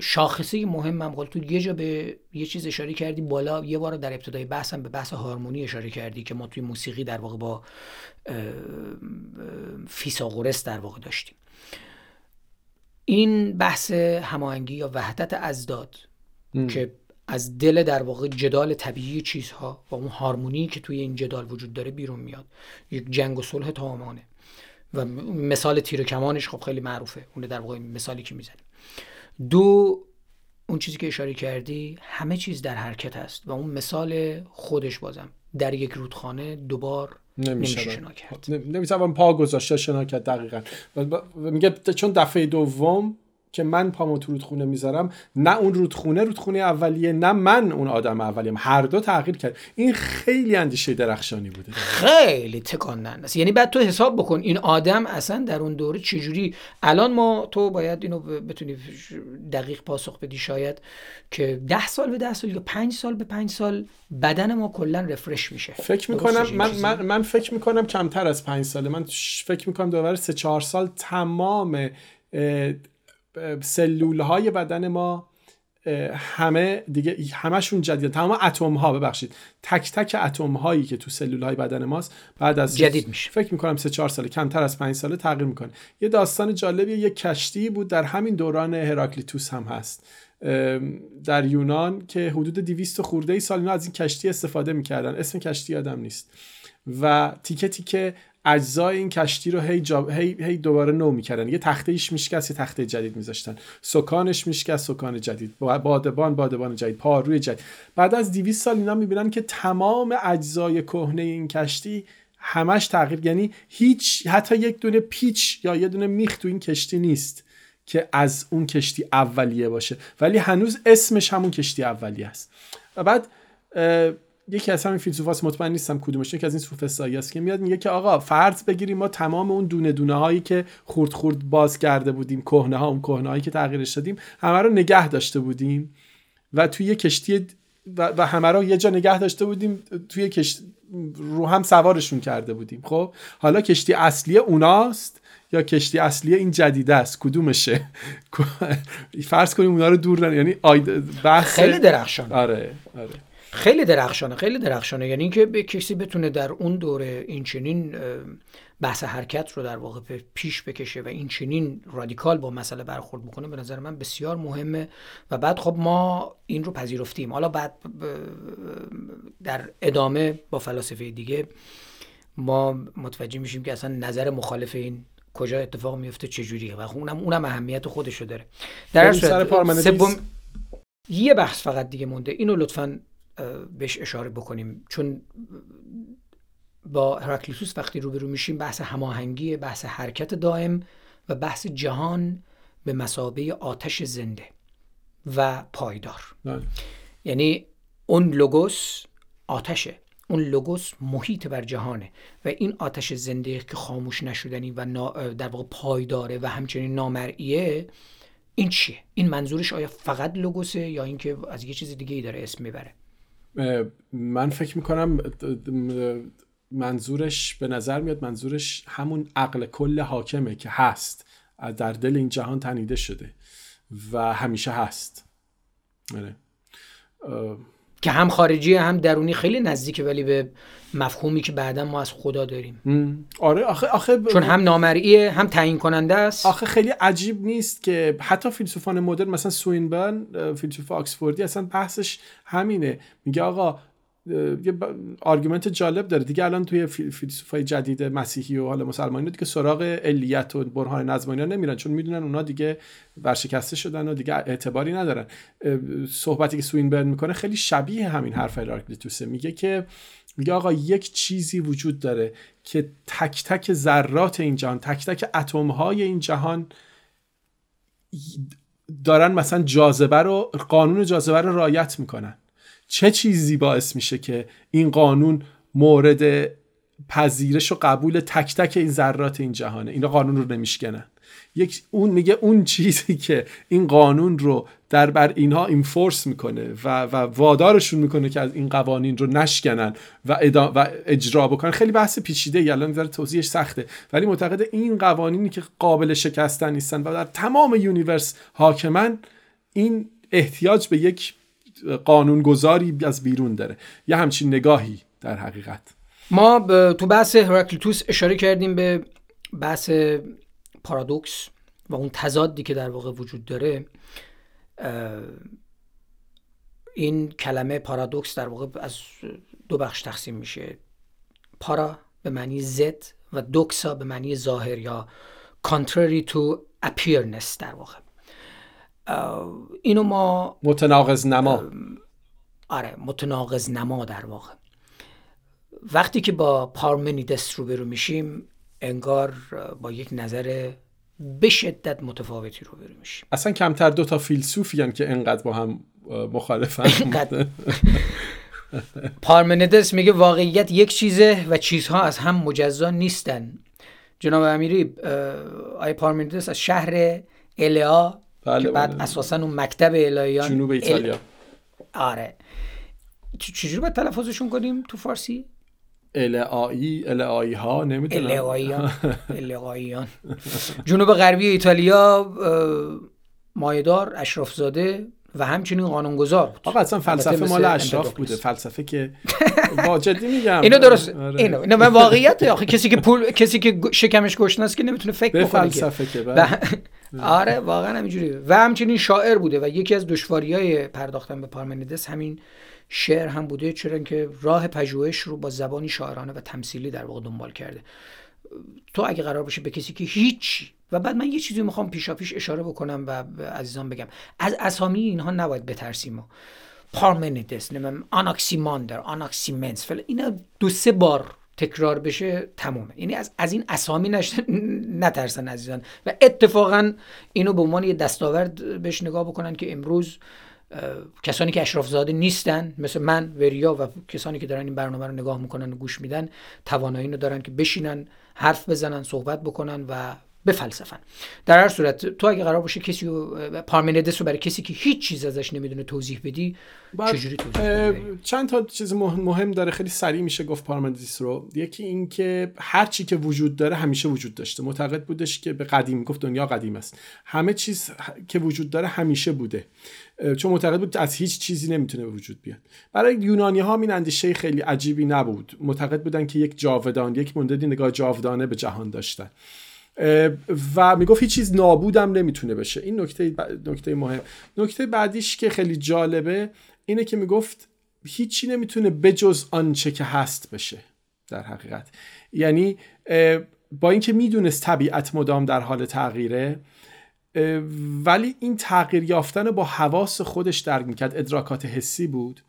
شاخصه مهم هم تو یه جا به یه چیز اشاره کردی بالا یه بار در ابتدای بحثم به بحث هارمونی اشاره کردی که ما توی موسیقی در واقع با فیساغورس در واقع داشتیم. این بحث هماهنگی یا وحدت ازداد که از دل در واقع جدال طبیعی چیزها و اون هارمونی که توی این جدال وجود داره بیرون میاد. یک جنگ و صلح تمامانه. و مثال تیر و کمانش خب خیلی معروفه. اون در واقع مثالی که می‌زنیم. دو اون چیزی که اشاره کردی همه چیز در حرکت هست و اون مثال خودش بازم در یک رودخانه دوبار نمیشه شنا کرد. نمی‌توان پا گذاشته شنا کرد دقیقا. میگه چون دفعه دوم که من پامو تو رودخونه می‌ذارم نه اون رودخونه رودخونه اولیه نه من اون آدم اولیم. هر دو تغییر کرد. این خیلی اندیشه درخشانی بوده. خیلی تکان است. یعنی بعد تو حساب بکن این آدم اصلا در اون دوره چجوری. الان ما تو باید اینو بتونی دقیق پاسخ بدی شاید که ده سال به ده سال یا پنج سال به پنج سال بدن ما کلا رفرش میشه. فکر می‌کنم من, من, من فکر می‌کنم کمتر از پنج ساله. من فکر می‌کنم دوباره سه چهار سال تمام سلول های بدن ما همه دیگه همشون جدید. تمام اتم ها ببخشید. تک تک اتم هایی که تو سلول های بدن ماست بعد از جدید میشه. فکر می‌کنم سه چهار ساله کمتر از پنج ساله تغییر می‌کنه. یه داستان جالبی یه کشتی بود در همین دوران هراکلیتوس هم هست. در یونان که حدود 200 خورده ای سال از این کشتی استفاده می‌کردن. اسم کشتی یادم نیست. و تیکه تیکه اجزای این کشتی رو هی, هی... هی دوباره نو می‌کردن. یه تخته ایش میشکست یه تخته جدید میذاشتن. سکانش میشکست سکان جدید. بادبان بادبان جدید. پاروی جدید. بعد از 200 سال اینا می‌بینن که تمام اجزای کهنه این کشتی همش تغییر یعنی هیچ حتی یک دونه پیچ یا یه دونه میخ تو این کشتی نیست که از اون کشتی اولیه باشه. ولی هنوز اسمش همون کشتی اولیه است. و بعد یکی از همین فیلسوفاست مطمئن نیستم کدومش که از این سوفسطایی است که میاد میگه که آقا فرض بگیریم ما تمام اون دونه دونه هایی که خورد خورد باز کرده بودیم کهنه ها اون کهنه هایی که تغییرش دادیم همه رو نگه داشته بودیم و توی یه کشتی و, همه رو یه جا نگه داشته بودیم توی کشتی رو هم سوارشون کرده بودیم. خب حالا کشتی اصلی اوناست یا کشتی اصلی این جدیده است؟ کدومشه؟ فرض کنیم اونا رو دور یعنی بحث خیلی درخشان آره آره. خیلی درخشانه خیلی درخشانه. یعنی اینکه به کسی بتونه در اون دوره این چنین بحث حرکت رو در واقع پیش بکشه و این چنین رادیکال با مسئله برخورد بکنه به نظر من بسیار مهمه. و بعد خب ما این رو پذیرفتیم. حالا بعد در ادامه با فلاسفه دیگه ما متوجه میشیم که اصلا نظر مخالف این کجا اتفاق میفته چجوریه. و خب اونم اونم اهمیت خودشو داره. در سوم یه بحث فقط دیگه مونده. اینو لطفا بهش اشاره بکنیم. چون با هراکلیتوس وقتی روبرو میشیم بحث هماهنگی بحث حرکت دائم و بحث جهان به مسابه آتش زنده و پایدار. بله. یعنی اون لوگوس آتشه. اون لوگوس محیط بر جهانه و این آتش زنده که خاموش نشدنی و در واقع پایداره و همچنین نامرئیه این چیه؟ این منظورش آیا فقط لوگوسه یا اینکه از یه چیز دیگه ای داره اسم می‌بره؟ من فکر می‌کنم منظورش به نظر میاد منظورش همون عقل کل حاکمه که هست در دل این جهان تنیده شده و همیشه هست آره. که هم خارجی هم درونی خیلی نزدیکه ولی به مفهومی که بعدا ما از خدا داریم. آره آخه آخه چون هم نامرئیه هم تعیین کننده است. آخه خیلی عجیب نیست که حتی فیلسوفان مدرن مثلا سوینبرن فیلسوف آکسفوردی اصلا بحثش همینه. میگه آقا یه argument جالب داره. دیگه الان توی فیلسوفای جدید مسیحی و حالا مسلمانی دیگه سراغ علیت و برهان نظم اینا نمیرن چون می‌دونن اونا دیگه ورشکسته شدن و دیگه اعتباری ندارن. صحبتی که سوینبرن می‌کنه خیلی شبیه همین حرف هراکلیتوسه میگه که میگه آقا یک چیزی وجود داره که تک تک ذرات این جهان تک تک اتم های این جهان دارن مثلا جاذبه رو قانون جاذبه رو رعایت می‌کنن. چه چیزی باعث میشه که این قانون مورد پذیرش و قبول تک تک این ذرات این جهانه؟ اینا قانون رو نمیشکنن. یک اون میگه اون چیزی که این قانون رو در بر اینها اینفورس می‌کنه و, و وادارشون می‌کنه که از این قوانین رو نشکنن و, و اجرا بکنن. خیلی بحث پیچیده الان در توضیحش سخته. ولی معتقد این قوانینی که قابل شکستن نیستن و در تمام یونیورس حاکمن این احتیاج به یک قانونگذاری از بیرون داره. یه همچین نگاهی در حقیقت. ما تو بحث هراکلیتوس اشاره کردیم به بحث پارادوکس و اون تضادی که در واقع وجود داره. این کلمه پارادوکس در واقع از دو بخش تقسیم میشه. پارا به معنی زد و دوکسا به معنی ظاهر یا contrary to appearance در واقع. اینو ما متناقض نما. آره متناقض نما در واقع. وقتی که با پارمنیدس روبرو میشیم انگار با یک نظر به شدت متفاوتی روبرو میشیم. اصلا کمتر دو تا فیلسوفی که انقدر با هم مخالفن. پارمنیدس میگه واقعیت یک چیزه و چیزها از هم مجزا نیستن. جناب امیری آی پارمنیدس از شهر الیا بله که بعد بله. اساسا اون مکتب الهیان جنوب ایتالیا. ال... آره چجوری باید تلفظشون کنیم تو فارسی؟ الهایی الهایی ها نمی‌دونم الهاییان جنوب غربی ایتالیا مایدار اشرافزاده و همچنین قانونگذار بود. آقا اصلا فلسفه مال اشراف بوده. فلسفه که با جدی میگم. اینو درست آره. اینو اینو من واقعیت آخه کسی که پول کسی که شکمش گشنه است که نمی‌تونه فکر بکنه فلسفه که بله. آره واقعا همینجوری. و همچنین شاعر بوده و یکی از دشواری های پرداختن به پارمنیدس همین شعر هم بوده چرا که راه پژوهش رو با زبانی شاعرانه و تمثیلی در واقع دنبال کرده. تو اگه قرار باشه به کسی که هیچ و بعد من یه چیزی می‌خوام پیشا پیش اشاره بکنم و عزیزان بگم. از اسامی اینها نباید بترسیم پارمنیدس نمیم آناکسیماندر آناکسیمنس اینا دو سه بار تکرار بشه تمومه. یعنی از, از این اسامی نش... نترسن عزیزان. و اتفاقا اینو به عنوان یه دستاورد بهش نگاه بکنن که امروز کسانی که اشراف زاده نیستن مثل من وریا و کسانی که دارن این برنامه رو نگاه می‌کنن و گوش میدن توانایی رو دارن که بشینن حرف بزنن صحبت بکنن و بفلسفن. در هر صورت تو اگه قرار باشه کسی پارمنیدس رو برای کسی که هیچ چیز ازش نمی‌دونه توضیح بدی چجوری توضیح چند تا چیز مهم داره. خیلی سریع میشه گفت پارمنیدس رو. یکی این که هر چی که وجود داره همیشه وجود داشته. معتقد بودش که به قدیم گفت دنیا قدیم است. همه چیز که وجود داره همیشه بوده. چون معتقد بود از هیچ چیزی نمی‌تونه به وجود بیاد. برای یونانی ها این اندیشه خیلی عجیبی نبود. معتقد بودن که یک جاودان یک مدتی نگاه جاودانه به جهان داشتن. و می‌گفت هیچ چیز نابودم نمی‌تونه بشه. این نکته نکته مهم. نکته بعدیش که خیلی جالبه اینه که می‌گفت هیچی نمی‌تونه بجز آنچه که هست بشه در حقیقت. یعنی با اینکه می‌دونست طبیعت مدام در حال تغییره ولی این تغییر یافتن با حواس خودش درک می‌کرد. ادراکات حسی بود.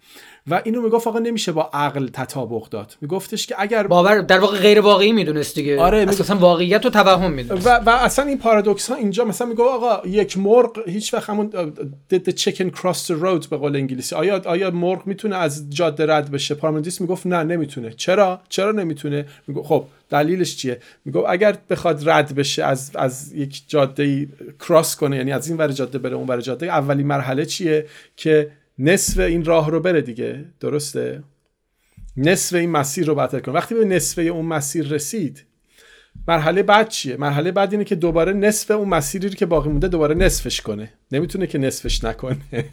و اینو می‌گفت آقا نمیشه با عقل تطابق داد. میگفتش که اگر باور در واقع غیر واقعی می‌دونست دیگه. آره اساسا واقعیت و توهم می‌دونست. و, و اصلا این پارادوکس ها اینجا مثلا میگه آقا یک مرغ هیچ وقت همون the chicken cross the road به قول انگلیسی. آیا آیا مرغ می‌تونه از جاده رد بشه؟ پارمندیس می‌گفت نه نمی‌تونه. چرا؟ چرا نمی‌تونه؟ میگه خب دلیلش چیه؟ میگه اگر بخواد رد بشه از از یک جاده کراس کنه یعنی از این ور جاده بره اون ور جاده اولین مرحله چیه؟ که نصف این راه رو بره دیگه. درسته؟ نصف این مسیر رو بطل کنه. وقتی به نصف اون مسیر رسید مرحله بعد چیه؟ مرحله بعد اینه که دوباره نصف اون مسیری که باقی مونده دوباره نصفش کنه. نمی‌تونه که نصفش نکنه.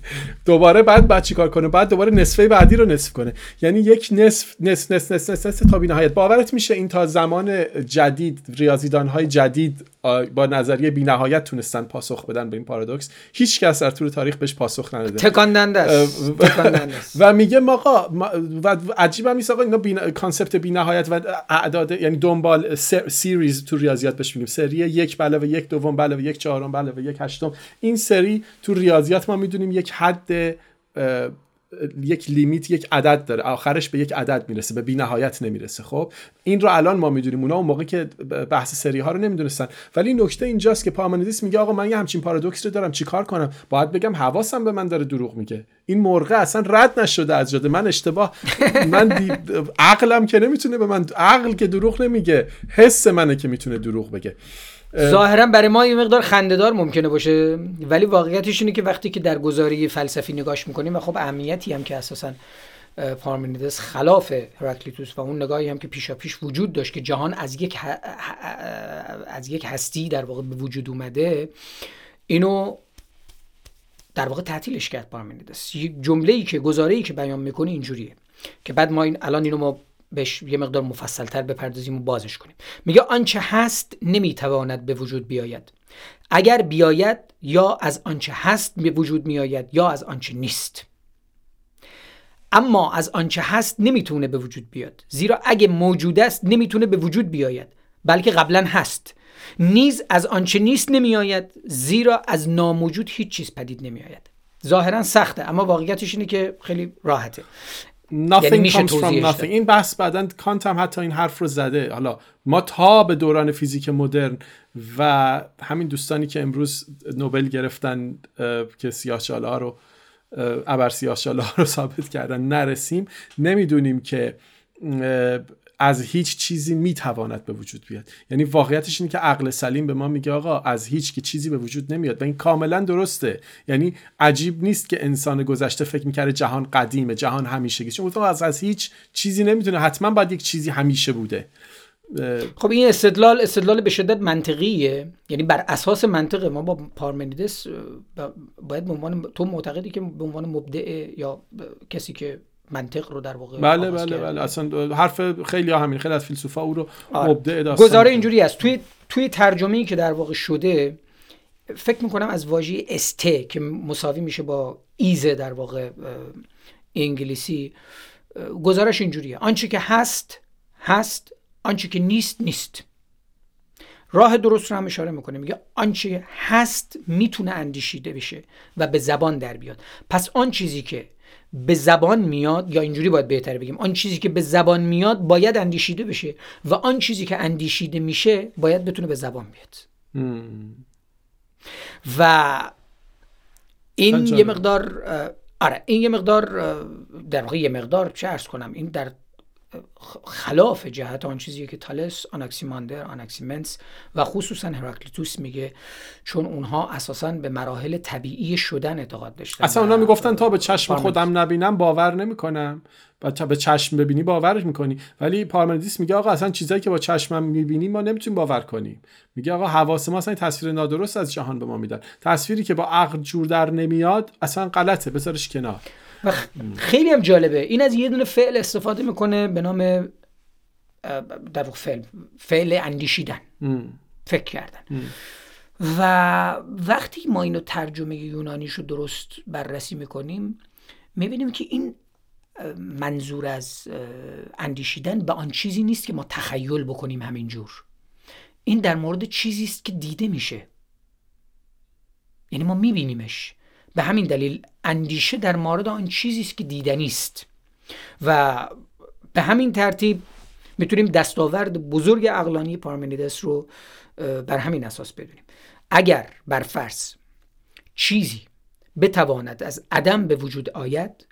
دوباره بعد بعد چیکار کنه؟ بعد دوباره نصفه بعدی رو نصف کنه. یعنی یک نصف نصف نصف نصف نصف, نصف تا نهایت باورت میشه این تا زمان جدید ریاضیدان های جدید با نظریه نهایت تونستن پاسخ بدن به این پارادوکس. هیچ کس در طول تاریخ بهش پاسخ نداده. تکاندنده است. و میگه آقا و عجیب هم نیست آقا اینا. concept نهایت و اعداد یعنی دنبال series تو ریاضیات بهش میگیم. سری یک علاوه یک دوم علاوه یک چهارم علاوه یک هشتم. این سری تو ریاضیات ما می‌دونیم یک حد یک لیمیت یک عدد داره. آخرش به یک عدد می‌رسه به بی نهایت نمی‌رسه. خب این رو الان ما می‌دونیم. اونا اون موقع که بحث سری ها رو نمی‌دونستن. ولی نکته اینجاست که پارمنیدس میگه آقا من یه همچین پارادوکس رو دارم چیکار کنم؟ باید بگم حواسم به من داره دروغ میگه. این مرغه اصلا رد نشده از جاده. من اشتباه من عقلم که نمی‌تونه به من عقل که دروغ نمیگه حس منه که می‌تونه دروغ بگه. ظاهرا برای ما یه مقدار خندهدار ممکنه باشه. ولی واقعیتش اینه که وقتی که در گزاری فلسفی نگاش می‌کنیم و خب اهمیتی هم که اساسا پارمنیدس خلاف هراکلیتوس و اون نگاهی هم که پیشا پیش وجود داشت که جهان از یک از یک هستی در واقع به وجود اومده اینو در واقع تعطیلش کرد پارمنیدس. جمله ای که گزاره که بیان می‌کنه اینجوریه که بعد ما این الان اینو ما بهش یه مقدار مفصلتر بپردازیم و بازش کنیم. میگه آنچه هست نمی‌تواند به وجود بیاید. اگر بیاید یا از آنچه هست به وجود میآید یا از آنچه نیست. اما از آنچه هست نمی‌تونه به وجود بیاد. زیرا اگه موجود است نمی‌تونه به وجود بیاید. بلکه قبلا هست. نیز از آنچه نیست نمیآید زیرا از ناموجود هیچ چیز پدید نمیآید. ظاهرا سخته اما واقعیتش اینه که خیلی راحته. Nothing یعنی comes from nothing. این بحث بعدا کانت هم حتی این حرف رو زده. حالا ما تا به دوران فیزیک مدرن و همین دوستانی که امروز نوبل گرفتن که سیاهچاله ها رو ابر سیاهچاله ها رو ثابت کردن نرسیم. نمی‌دونیم که از هیچ چیزی می‌تواند به وجود بیاد. یعنی واقعیتش اینه که عقل سلیم به ما میگه آقا از هیچ که چیزی به وجود نمیاد و این کاملا درسته. یعنی عجیب نیست که انسان گذشته فکر می‌کرده جهان قدیمه جهان همیشگی. چون از از هیچ چیزی نمی‌تونه. حتما باید یک چیزی همیشه بوده. خب این استدلال استدلال به شدت منطقیه. یعنی بر اساس منطقه ما با پارمنیدس باید به عنوان تو معتقدی که به عنوان مبدع یا کسی که منطق رو در واقع بله بله بله. اصلا حرف خیلی ها همین خیلی از فیلسوفا او رو آره. مبدع گزاره اینجوری است. توی توی ترجمه‌ای که در واقع شده فکر می‌کنم از واژه استه که مساوی میشه با ایزه در واقع انگلیسی گزارش اینجوریه. آنچه که هست هست آنچه که نیست نیست. راه درست رو هم اشاره می‌کنه. میگه آنچه هست می‌تونه اندیشیده بشه و به زبان در بیاد. پس آن چیزی که به زبان میاد یا اینجوری باید بهتر بگیم آن چیزی که به زبان میاد باید اندیشیده بشه و آن چیزی که اندیشیده میشه باید بتونه به زبان بیاد. و این یه مقدار آره این یه مقدار در واقع یه مقدار چه ارز کنم این در خلاف جهت آن چیزی که تالس آناکسیماندر آناکسیمنس و خصوصا هراکلیتوس میگه چون اونها اساسا به مراحل طبیعی شدن اعتقاد داشتن اصلا اونها می‌گفتن تا به چشم خودم نبینم باور نمی‌کنم. و تا به چشم ببینی باورش می‌کنی. ولی پارمنیدس میگه آقا اصلا چیزایی که با چشمم می‌بینیم ما نمی‌تونیم باور کنیم. میگه آقا حواس ما اصلا تصویر نادرست از جهان به ما میدن. تصویری که با عقل جور در نمیاد اصلا غلطه. بذارش کنار. و خیلی هم جالبه. این از یه دونه فعل استفاده می‌کنه به نام در فعل فعل اندیشیدن. فکر کردن. و وقتی ما اینو ترجمه یونانیش رو درست بررسی می‌کنیم می‌بینیم که این منظور از اندیشیدن به آن چیزی نیست که ما تخیل بکنیم همینجور. این در مورد چیزی است که دیده میشه. یعنی ما میبینیمش. به همین دلیل اندیشه در مورد آن چیزی است که دیدنی است. و به همین ترتیب می‌تونیم دستاورد بزرگ اقلانی پارمنیدس رو بر همین اساس بدونیم. اگر بر فرض چیزی بتواند از عدم به وجود آید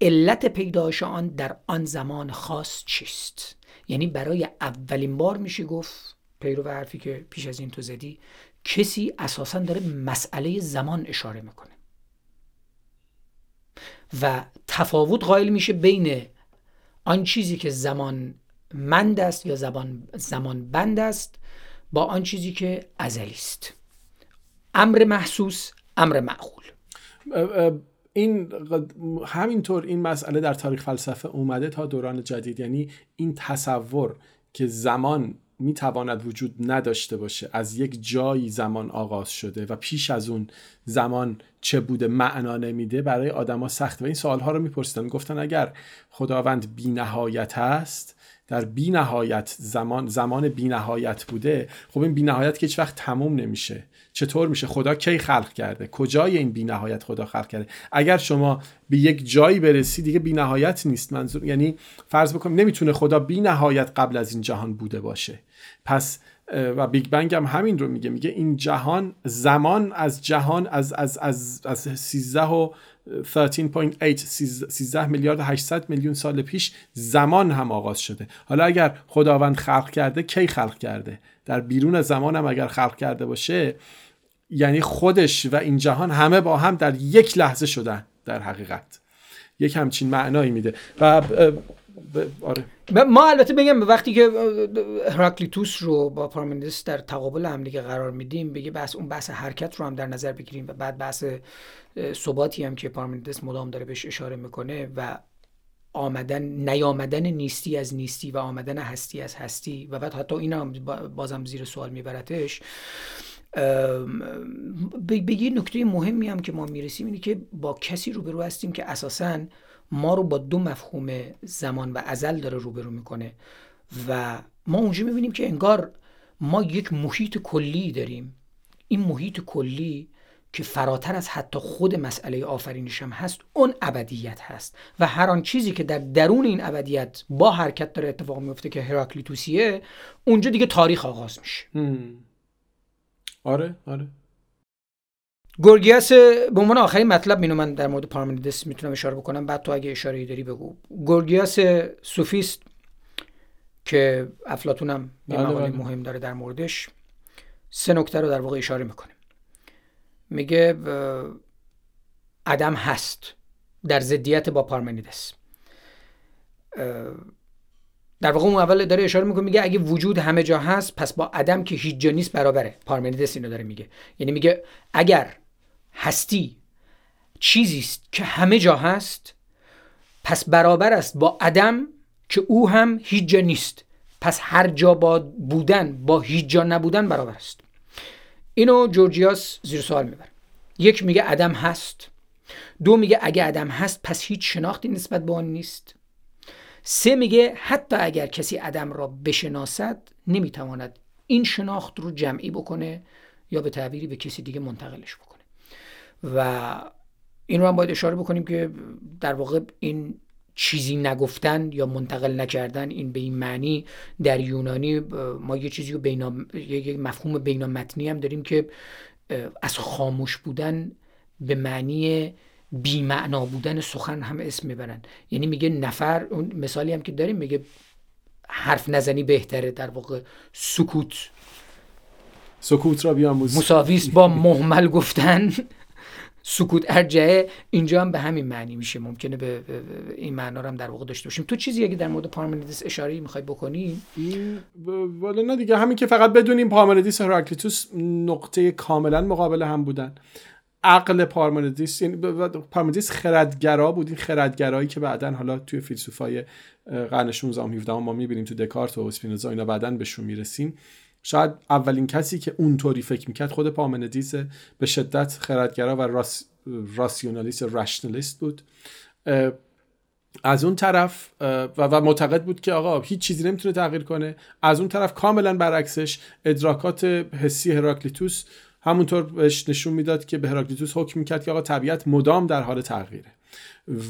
علت پیدایش آن در آن زمان خاص چیست؟ یعنی برای اولین بار میشه گفت پیرو حرفی که پیش از این تو زدی کسی اساسا داره مسئله زمان اشاره می‌کنه. و تفاوت قائل میشه بین آن چیزی که زمان مند است یا زمان, زمان بند است با آن چیزی که ازلی است. امر محسوس امر معقول. این همینطور این مسئله در تاریخ فلسفه اومده تا دوران جدید. یعنی این تصور که زمان می‌تواند وجود نداشته باشه. از یک جایی زمان آغاز شده و پیش از اون زمان چه بوده معنا نمیده برای آدما سخته. و این سوالها رو میپرسیدن. گفتن اگر خداوند بینهایت هست در بی نهایت زمان زمان بی نهایت بوده خب این بی نهایت که هیچ وقت تموم نمیشه. چطور میشه؟ خدا کی خلق کرده؟ کجای این بی نهایت خدا خلق کرده؟ اگر شما به یک جایی برسی دیگه بی نهایت نیست. منظور یعنی فرض بکنیم نمی‌تونه خدا بی نهایت قبل از این جهان بوده باشه. پس و بیگ بنگ هم همین رو میگه. میگه این جهان زمان از جهان از از از از 13 و 13.8 13 میلیارد 800 میلیون سال پیش زمان هم آغاز شده. حالا اگر خداوند خلق کرده کی خلق کرده؟ در بیرون زمان هم اگر خلق کرده باشه یعنی خودش و این جهان همه با هم در یک لحظه شدن در حقیقت. یک همچین معنایی میده. و آره. ما البته بگم وقتی که هراکلیتوس رو با پارمندس در تقابل هم دیگه قرار میدیم بگه بحث اون بحث حرکت رو هم در نظر بگیریم و بعد بحث ثباتی هم که پارمندس مدام داره بهش اشاره می‌کنه و آمدن نیامدن نیستی از نیستی و آمدن هستی از هستی و بعد حتی این هم بازم زیر سوال میبرتش. به یه نکته مهمی هم که ما می‌رسیم اینه که با کسی روبرو هستیم که اساساً ما رو با دو مفهوم زمان و ازل داره روبرو می‌کنه و ما اونجا می‌بینیم که انگار ما یک محیط کلی داریم. این محیط کلی که فراتر از حتی خود مسئله آفرینش هم هست اون ابدیت هست. و هر آن چیزی که در درون این ابدیت با حرکت داره اتفاق میفته که هراکلیتوسیه اونجا دیگه تاریخ آغاز میشه. آره آره. گورگیاس به عنوان آخرین مطلب مینو من در مورد پارمنیدس می‌تونم اشاره بکنم. بعد تو اگه اشاره داری بگو. گورگیاس سوفیست که افلاتون هم یه بله، مقاله بله. مهم داره در موردش. سه نکته رو در واقع اشاره می‌کنه. میگه عدم هست در ضدیت با پارمنیدس در واقع اون اول داره اشاره می‌کنه میگه اگه وجود همه جا هست پس با عدم که هیچ جا نیست برابره. پارمنیدس اینو داره میگه. یعنی میگه اگر هستی. چیزی است که همه جا هست. پس برابر است با عدم که او هم هیچ جا نیست. پس هر جا با بودن با هیچ جا نبودن برابر است. اینو جورجیاس زیر سوال می‌بره. یک میگه عدم هست. دو میگه اگه عدم هست پس هیچ شناختی نسبت به آن نیست. سه میگه حتی اگر کسی عدم را بشناسد نمی‌تواند این شناخت رو جمعی بکنه یا به تعبیری به کسی دیگه منتقلش بکنه. و این رو هم باید اشاره بکنیم که در واقع این چیزی نگفتن یا منتقل نکردن این به این معنی در یونانی ما یه چیزی رو بینا یه مفهوم بینامتنی هم داریم که از خاموش بودن به معنی بیمعنا بودن سخن هم اسم می‌برن. یعنی میگه نفر اون مثالی هم که داریم میگه حرف نزنی بهتره در واقع سکوت. سکوت را بیاموز مساویست با محمل گفتن. سکوت ارجعه اینجا هم به همین معنی میشه. ممکنه به این معنا هم در واقع داشته باشیم. تو چیزی اگه در مورد پارمنیدس اشاره می‌خوای بکنی؟ ولی نه دیگه. همین که فقط بدونیم پارمنیدس و هراکلیتوس نقطه کاملا مقابل هم بودن. عقل پارمنیدس یعنی پارمنیدس خردگرا بود. این خردگرایی که بعدا حالا توی فیلسوفای قرن 16 17 ما می‌بینیم تو دکارت و اسپینوزا اینا بعدا بهشون می‌رسیم. شاید اولین کسی که اونطوری فکر می‌کرد خود پامندیس به شدت خردگرا و راس، راسیونالیست رشنالیست بود. از اون طرف و, معتقد بود که آقا هیچ چیزی نمی‌تونه تغییر کنه. از اون طرف کاملا برعکسش ادراکات حسی هراکلیتوس همونطور بهش نشون می‌داد که به هراکلیتوس حکم می‌کرد که آقا طبیعت مدام در حال تغییره.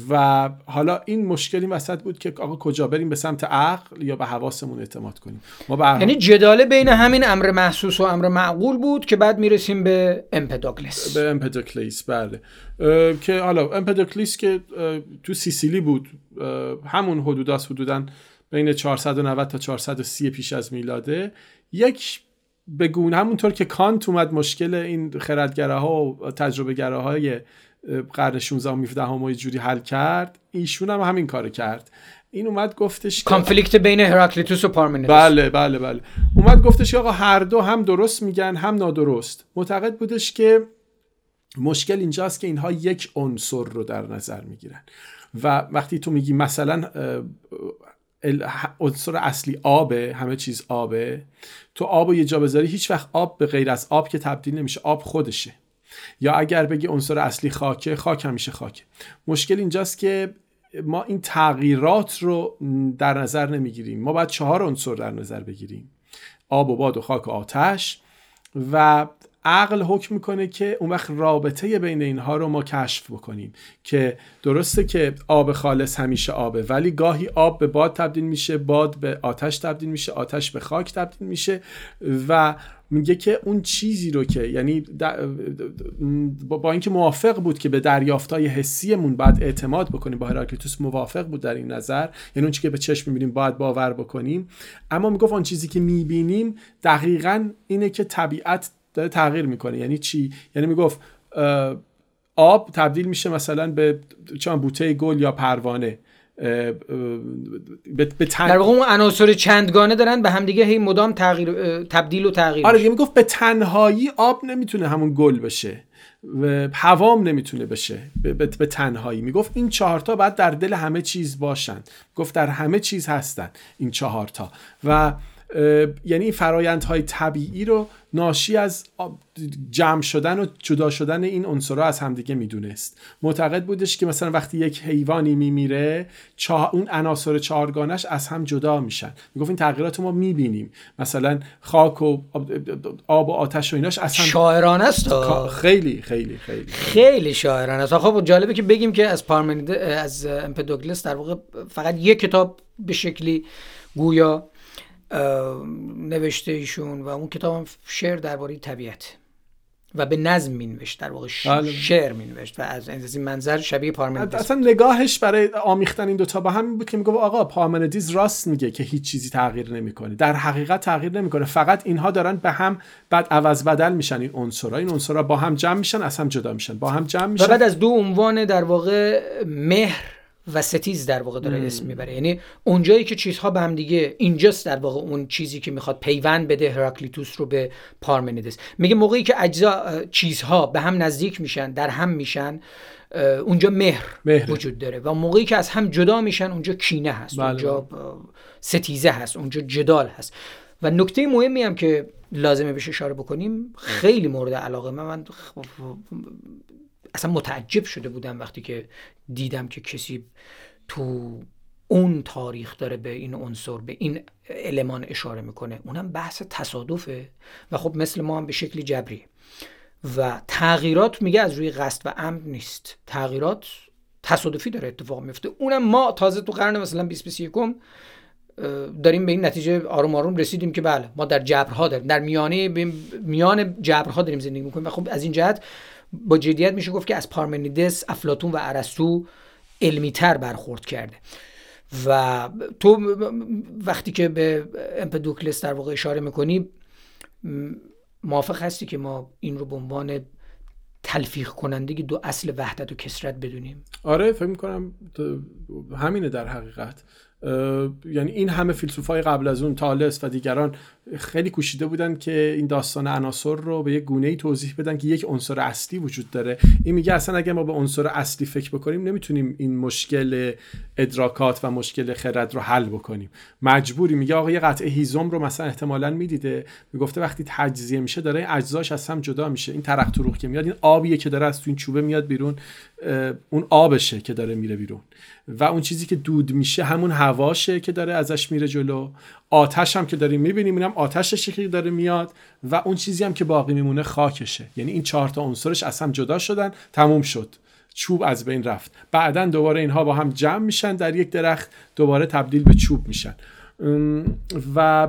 و حالا این مشکل این وسط بود که آقا کجا بریم به سمت عقل یا به حواسمون اعتماد کنیم؟ ما یعنی جداله بین همین امر محسوس و امر معقول بود که بعد می‌رسیم به امپدوکلیس به امپدوکلیس بله. که حالا امپدوکلیس که تو سیسیلی بود. همون حدوداست حدودا بین 490 تا 430 پیش از میلاده. یک بگون همونطور که کانت اومد مشکل این خردگراها و تجربه گراهای قرن 16 17 هم یه جوری حل کرد. ایشون هم همین کار کرد. این اومد گفتش کانفلیکت بین هراکلیتوس و پارمنیدس بله بله بله. اومد گفتش که آقا هر دو هم درست میگن هم نادرست. معتقد بودش که مشکل اینجاست که اینها یک عنصر رو در نظر می‌گیرن. و وقتی تو میگی مثلا عنصر اصلی آبه همه چیز آبه تو آب و یه جا بذاری هیچ وقت آب به غیر از آب که تبدیل نمیشه آب خودشه. یا اگر بگی عنصر اصلی خاکه خاک همیشه خاکه. مشکل اینجاست که ما این تغییرات رو در نظر نمی‌گیریم. ما باید چهار عنصر در نظر بگیریم. آب و باد و خاک و آتش و عقل حکم می‌کنه که اون وقت رابطه بین اینها رو ما کشف بکنیم. که درسته که آب خالص همیشه آبه ولی گاهی آب به باد تبدیل میشه باد به آتش تبدیل میشه آتش به خاک تبدیل میشه و میگه که اون چیزی رو که یعنی با اینکه موافق بود که به دریافتای حسیمون باید اعتماد بکنیم با هراکلیتوس موافق بود در این نظر یعنی اون چیزی که به چشم می‌بینیم باید باور بکنیم. اما می‌گفت اون چیزی که می‌بینیم دقیقا اینه که طبیعت داره تغییر می‌کنه. یعنی چی؟ یعنی می‌گفت آب تبدیل میشه مثلا به چون بوته گل یا پروانه. به تن... در واقع اون عناصر چندگانه دارن به همدیگه هی مدام تغییر تبدیل و تغییر آره می‌گفت به تنهایی آب نمی‌تونه همون گل بشه و هوام نمی‌تونه بشه. به, به, به تنهایی. می‌گفت این چهارتا باید در دل همه چیز باشن. گفت در همه چیز هستن این چهارتا و یعنی این فرایندهای طبیعی رو ناشی از جمع شدن و جدا شدن این عنصرها از همدیگه می‌دونست. معتقد بودش که مثلا وقتی یک حیوانی میمیره اون عناصر چهارگانش از هم جدا میشن. می‌گفت این تغییرات ما می‌بینیم. مثلا خاک و آب و آتش و ایناش اصلا شاعرانه است خیلی خیلی خیلی. خیلی شاعرانه است. خب جالبه که بگیم که از پارمنید از امپدوکلس در واقع فقط یک کتاب به شکلی گویا نوشته ایشون و اون کتاب شعر درباره طبیعت و به نظم می نوشت در واقع بله. شعر می نوشت و از این منظر شبیه پارمنیدس اصلا نگاهش برای آمیختن این دوتا با هم بود که میگه آقا پارمنیدس راست میگه که هیچ چیزی تغییر نمی‌کنه. در حقیقت تغییر نمی‌کنه. فقط اینها دارن به هم بعد عوض بدل میشن این عنصرها. این عنصرها با هم جمع میشن از هم جدا میشن. با هم جمع میشن. و بعد از دو عنوان در واقع مهر و ستیز در واقع داره اسم می‌بره. یعنی اونجایی که چیزها به هم دیگه اینجاست در واقع اون چیزی که می‌خواد پیوند بده هراکلیتوس رو به پارمنیدس. میگه موقعی که اجزا چیزها به هم نزدیک میشن در هم میشن اونجا مهر, مهر, وجود داره و موقعی که از هم جدا میشن اونجا کینه هست بله. اونجا ستیزه هست اونجا جدال هست. و نکته مهمی هم که لازمه بهش اشاره بکنیم خیلی مورد علاقه من, من اصلا متعجب شده بودم وقتی که دیدم که کسی تو اون تاریخ داره به این عنصر به این المان اشاره می‌کنه. اونم بحث تصادفه و خب مثل ما هم به شکلی جبری و تغییرات میگه از روی قصد و امن نیست. تغییرات تصادفی داره اتفاق میفته اونم ما تازه تو قرن مثلا 20 داریم به این نتیجه آروم آروم رسیدیم که بله ما در جبرها داریم در میانه میان جبرها داریم زندگی می‌کنیم. و خب از این جهت با جدیت میشه گفت که از پارمنیدس افلاتون و ارسطو علمی تر برخورد کرده. و تو وقتی که به امپدوکلس در واقع اشاره می‌کنی موافق هستی که ما این رو به عنوان تلفیق کننده دو اصل وحدت و کسرت بدونیم؟ آره فکر می‌کنم همینه در حقیقت. یعنی این همه فیلسوفای قبل از اون تالس و دیگران خیلی کوشیده بودن که این داستان عناصر رو به یک گونه ای توضیح بدن که یک عنصر اصلی وجود داره. این میگه اصلا اگر ما به عنصر اصلی فکر بکنیم نمی‌تونیم این مشکل ادراکات و مشکل خرد رو حل بکنیم. مجبوری میگه آقا یه قطعه هیزم رو مثلا احتمالا می‌دیده. می‌گفته وقتی تجزیه میشه داره اجزاش از هم جدا میشه. این ترق تروق که میاد این آبیه که داره از تو این چوبه میاد بیرون اون آبشه که داره میره بیرون. و اون چیزی که دود میشه همون هواشه که داره ازش میره جلو. آتش هم که داریم می‌بینیم اینم آتش که داره میاد و اون چیزی هم که باقی میمونه خاکشه. یعنی این چهار تا عنصرش از هم جدا شدن تموم شد. چوب از بین رفت. بعدا دوباره اینها با هم جمع میشن در یک درخت دوباره تبدیل به چوب میشن. و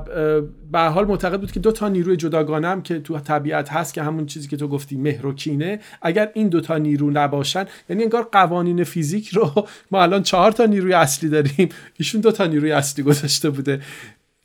به حال معتقد بود که دو تا نیروی جداگانه هم که تو طبیعت هست که همون چیزی که تو گفتی مهر و کینه اگر این دو تا نیرو نباشن یعنی انگار قوانین فیزیک رو ما الان چهار تا نیروی اصلی داریم. ایشون دو تا نیروی اصلی گذاشته بوده.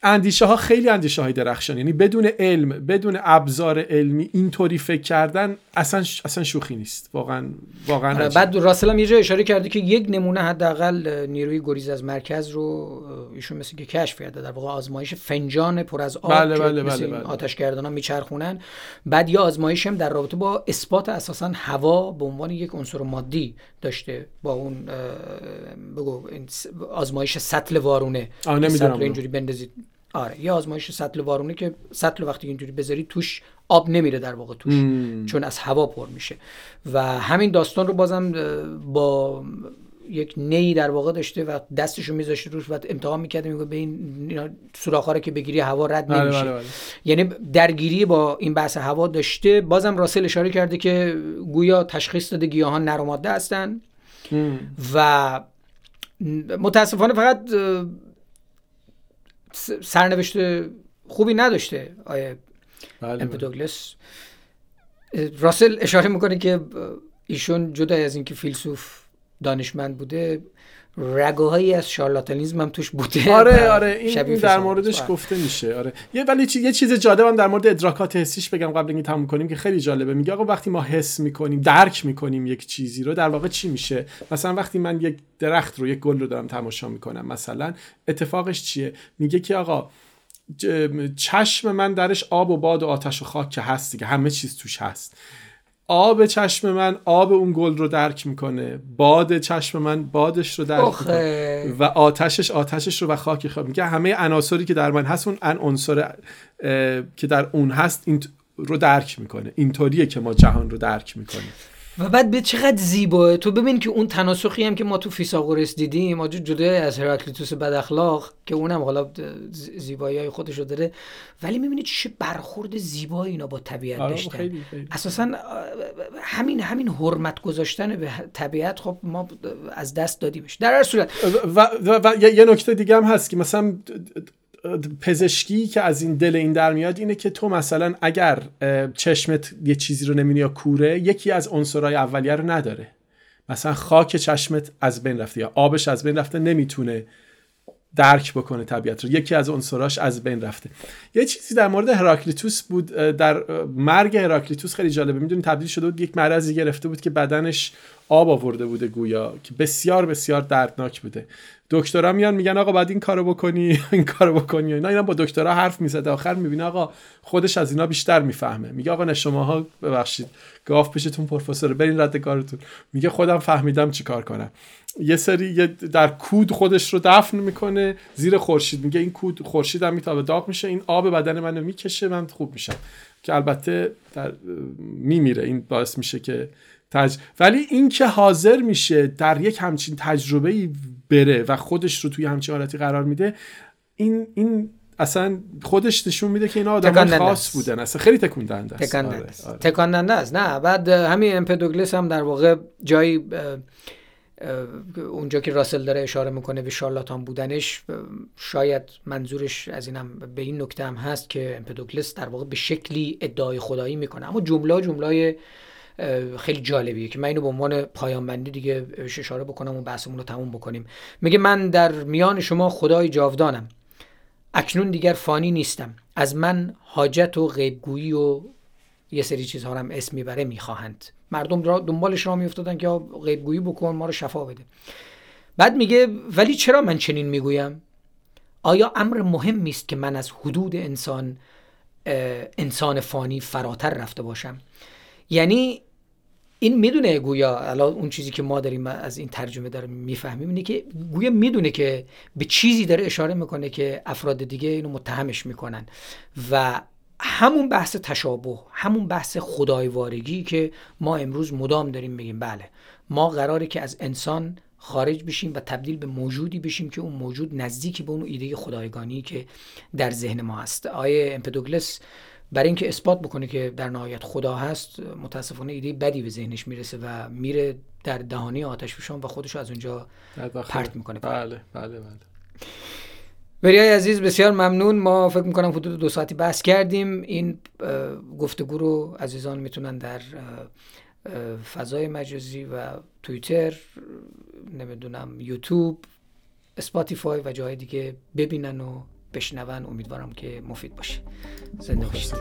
اندیشه ها خیلی اندیشه های درخشان یعنی بدون علم بدون ابزار علمی اینطوری فکر کردن اصلا اصلا شوخی نیست. واقعا واقعا آره، بعد راسل هم یه جای اشاره کرده که یک نمونه حداقل نیروی گریز از مرکز رو ایشون مثل که کشف کرده در واقع آزمایش فنجان پر از آب بله بله بله بله. آتشگردانا میچرخونن. بعد یه آزمایش هم در رابطه با اثبات اساسا هوا به عنوان یک عنصر مادی داشته با اون بگو آزمایش سطل وارونه. نمی‌دونم اینجوری بندازید. آره یه آزمایش سطل وارونه که سطل وقتی اینجوری بذاری توش آب نمیره در واقع توش چون از هوا پر میشه. و همین داستان رو بازم با یک نی در واقع داشته و دستشو میذاشته روش و امتحان می‌کرده میگه به این سوراخ‌ها که بگیری هوا رد بله، نمیشه. بله، بله. یعنی درگیری با این بحث هوا داشته. بازم راسل اشاره کرده که گویا تشخیص داده گیاهان نر ماده هستن و متاسفانه فقط سرنوشت خوبی نداشته آیه بله امپدوگلس راسل اشاره می‌کنه که ایشون جدا از اینکه فیلسوف دانشمند بوده رگوهایی از شارلاتانیزم هم توش بوده آره آره این, در موردش گفته میشه آره. یه ولی یه چیز جالب در مورد ادراکات حسیش بگم قبل اینکه تموم کنیم که خیلی جالبه. میگه آقا وقتی ما حس می‌کنیم درک می‌کنیم یک چیزی رو در واقع چی میشه؟ مثلا وقتی من یک درخت رو یک گل رو دارم تماشا می‌کنم مثلا اتفاقش چیه؟ میگه که آقا چشم من درش آب و باد و آتش و خاک که هست دیگه همه چیز توش هست. آب چشم من آب اون گل رو درک می‌کنه. باد چشم من بادش رو درک می‌کنه. و آتشش آتشش رو و خاک خواب میگه همه عناصری که در من هست اون ان عنصر که در اون هست این رو درک می‌کنه. اینطوریه که ما جهان رو درک می‌کنیم. و بعد به چقدر زیباه تو ببین که اون تناسخی هم که ما تو فیساغورس دیدیم ما جدا از هراکلیتوس بد اخلاق که اونم حالا زیبایی های خودشو داره. ولی می‌بینید چه برخورد زیبایی اینا با طبیعت آره، داشتن. اساسا همین همین حرمت گذاشتن به طبیعت خب ما از دست دادیمش. در هر صورت. و, و, و, و یه نکته دیگه هم هست که مثلا پزشکی که از این دل این در میاد اینه که تو مثلا اگر چشمت یه چیزی رو نمی‌بینی یا کوره یکی از عنصرهای اولیه رو نداره. مثلا خاک چشمت از بین رفته یا آبش از بین رفته نمی‌تونه درک بکنه طبیعت رو. یکی از عنصراش از بین رفته. یه چیزی در مورد هراکلیتوس بود در مرگ هراکلیتوس خیلی جالبه. می‌دونی تبدیل شده بود یک مرضی گرفته بود که بدنش آب آورده بوده گویا که بسیار بسیار دردناک بوده. دکترا میان میگن آقا بعد این کارو بکنی این کارو بکنی. اینا اینا با دکترا حرف می‌زده. آخر می‌بینه آقا خودش از اینا بیشتر می‌فهمه. میگه آقا نه شماها ببخشید. گاف پیشتون پروفسور برین رد کارتون. میگه خودم فهمیدم چیکار کنم. یه سری در کود خودش رو دفن می‌کنه. زیر خورشید. میگه این کود خورشید هم میتابه. داغ میشه. این آب بدن منو می‌کشه. من خوب میشم. که البته در میمیره. این باعث میشه که تج... ولی این که حاضر میشه در یک همچین تجربه بره و خودش رو توی همچین حالتی قرار میده این این اصلا خودش نشون میده که اینا آدم خاص بودن. اصلا خیلی تکون دهنده است. تکان آره، آره. است. نه بعد همین امپدوگلس هم در واقع جایی اونجا که راسل داره اشاره می‌کنه به شارلاتان بودنش شاید منظورش از اینم به این نکته هم هست که امپدوکلس در واقع به شکلی ادعای خدایی می‌کنه. اما جمله جمله خیلی جالبیه که من اینو به عنوان پایان بندی دیگه اشاره بکنم و بحثمون رو تموم بکنیم. میگه من در میان شما خدای جاودانم. اکنون دیگر فانی نیستم. از من حاجت و غیبگویی و یه سری چیزها هم اسم می‌بره می‌خواهند. مردم را دنبالش را میافتادن که غیبگویی بکن ما رو شفا بده. بعد میگه ولی چرا من چنین می‌گویم؟ آیا امر مهمی است که من از حدود انسان انسان فانی فراتر رفته باشم؟ یعنی این می‌دونه گویا الان اون چیزی که ما داریم از این ترجمه داریم می‌فهمیم اینه که گویا می‌دونه که به چیزی داره اشاره می‌کنه که افراد دیگه اینو متهمش می‌کنن. و همون بحث تشابه همون بحث خدایوارگی که ما امروز مدام داریم بگیم بله ما قراره که از انسان خارج بشیم و تبدیل به موجودی بشیم که اون موجود نزدیکی به اون ایده خدایگانی که در ذهن ما هست. آیه امپدوگلس برای اینکه اثبات بکنه که در نهایت خدا هست متاسفانه ایده بدی به ذهنش می‌رسه و میره در دهانی آتش فشان و خودش از اونجا پرت می‌کنه. بله بله بله. بریای عزیز بسیار ممنون. ما فکر می‌کنم حدود دو ساعتی بحث کردیم. این گفتگو رو عزیزان می‌تونن در فضای مجازی و توییتر نمی‌دونم یوتیوب اسپاتیفای و جای دیگه ببینن و بشنون. امیدوارم که مفید باشه. زنده باشید.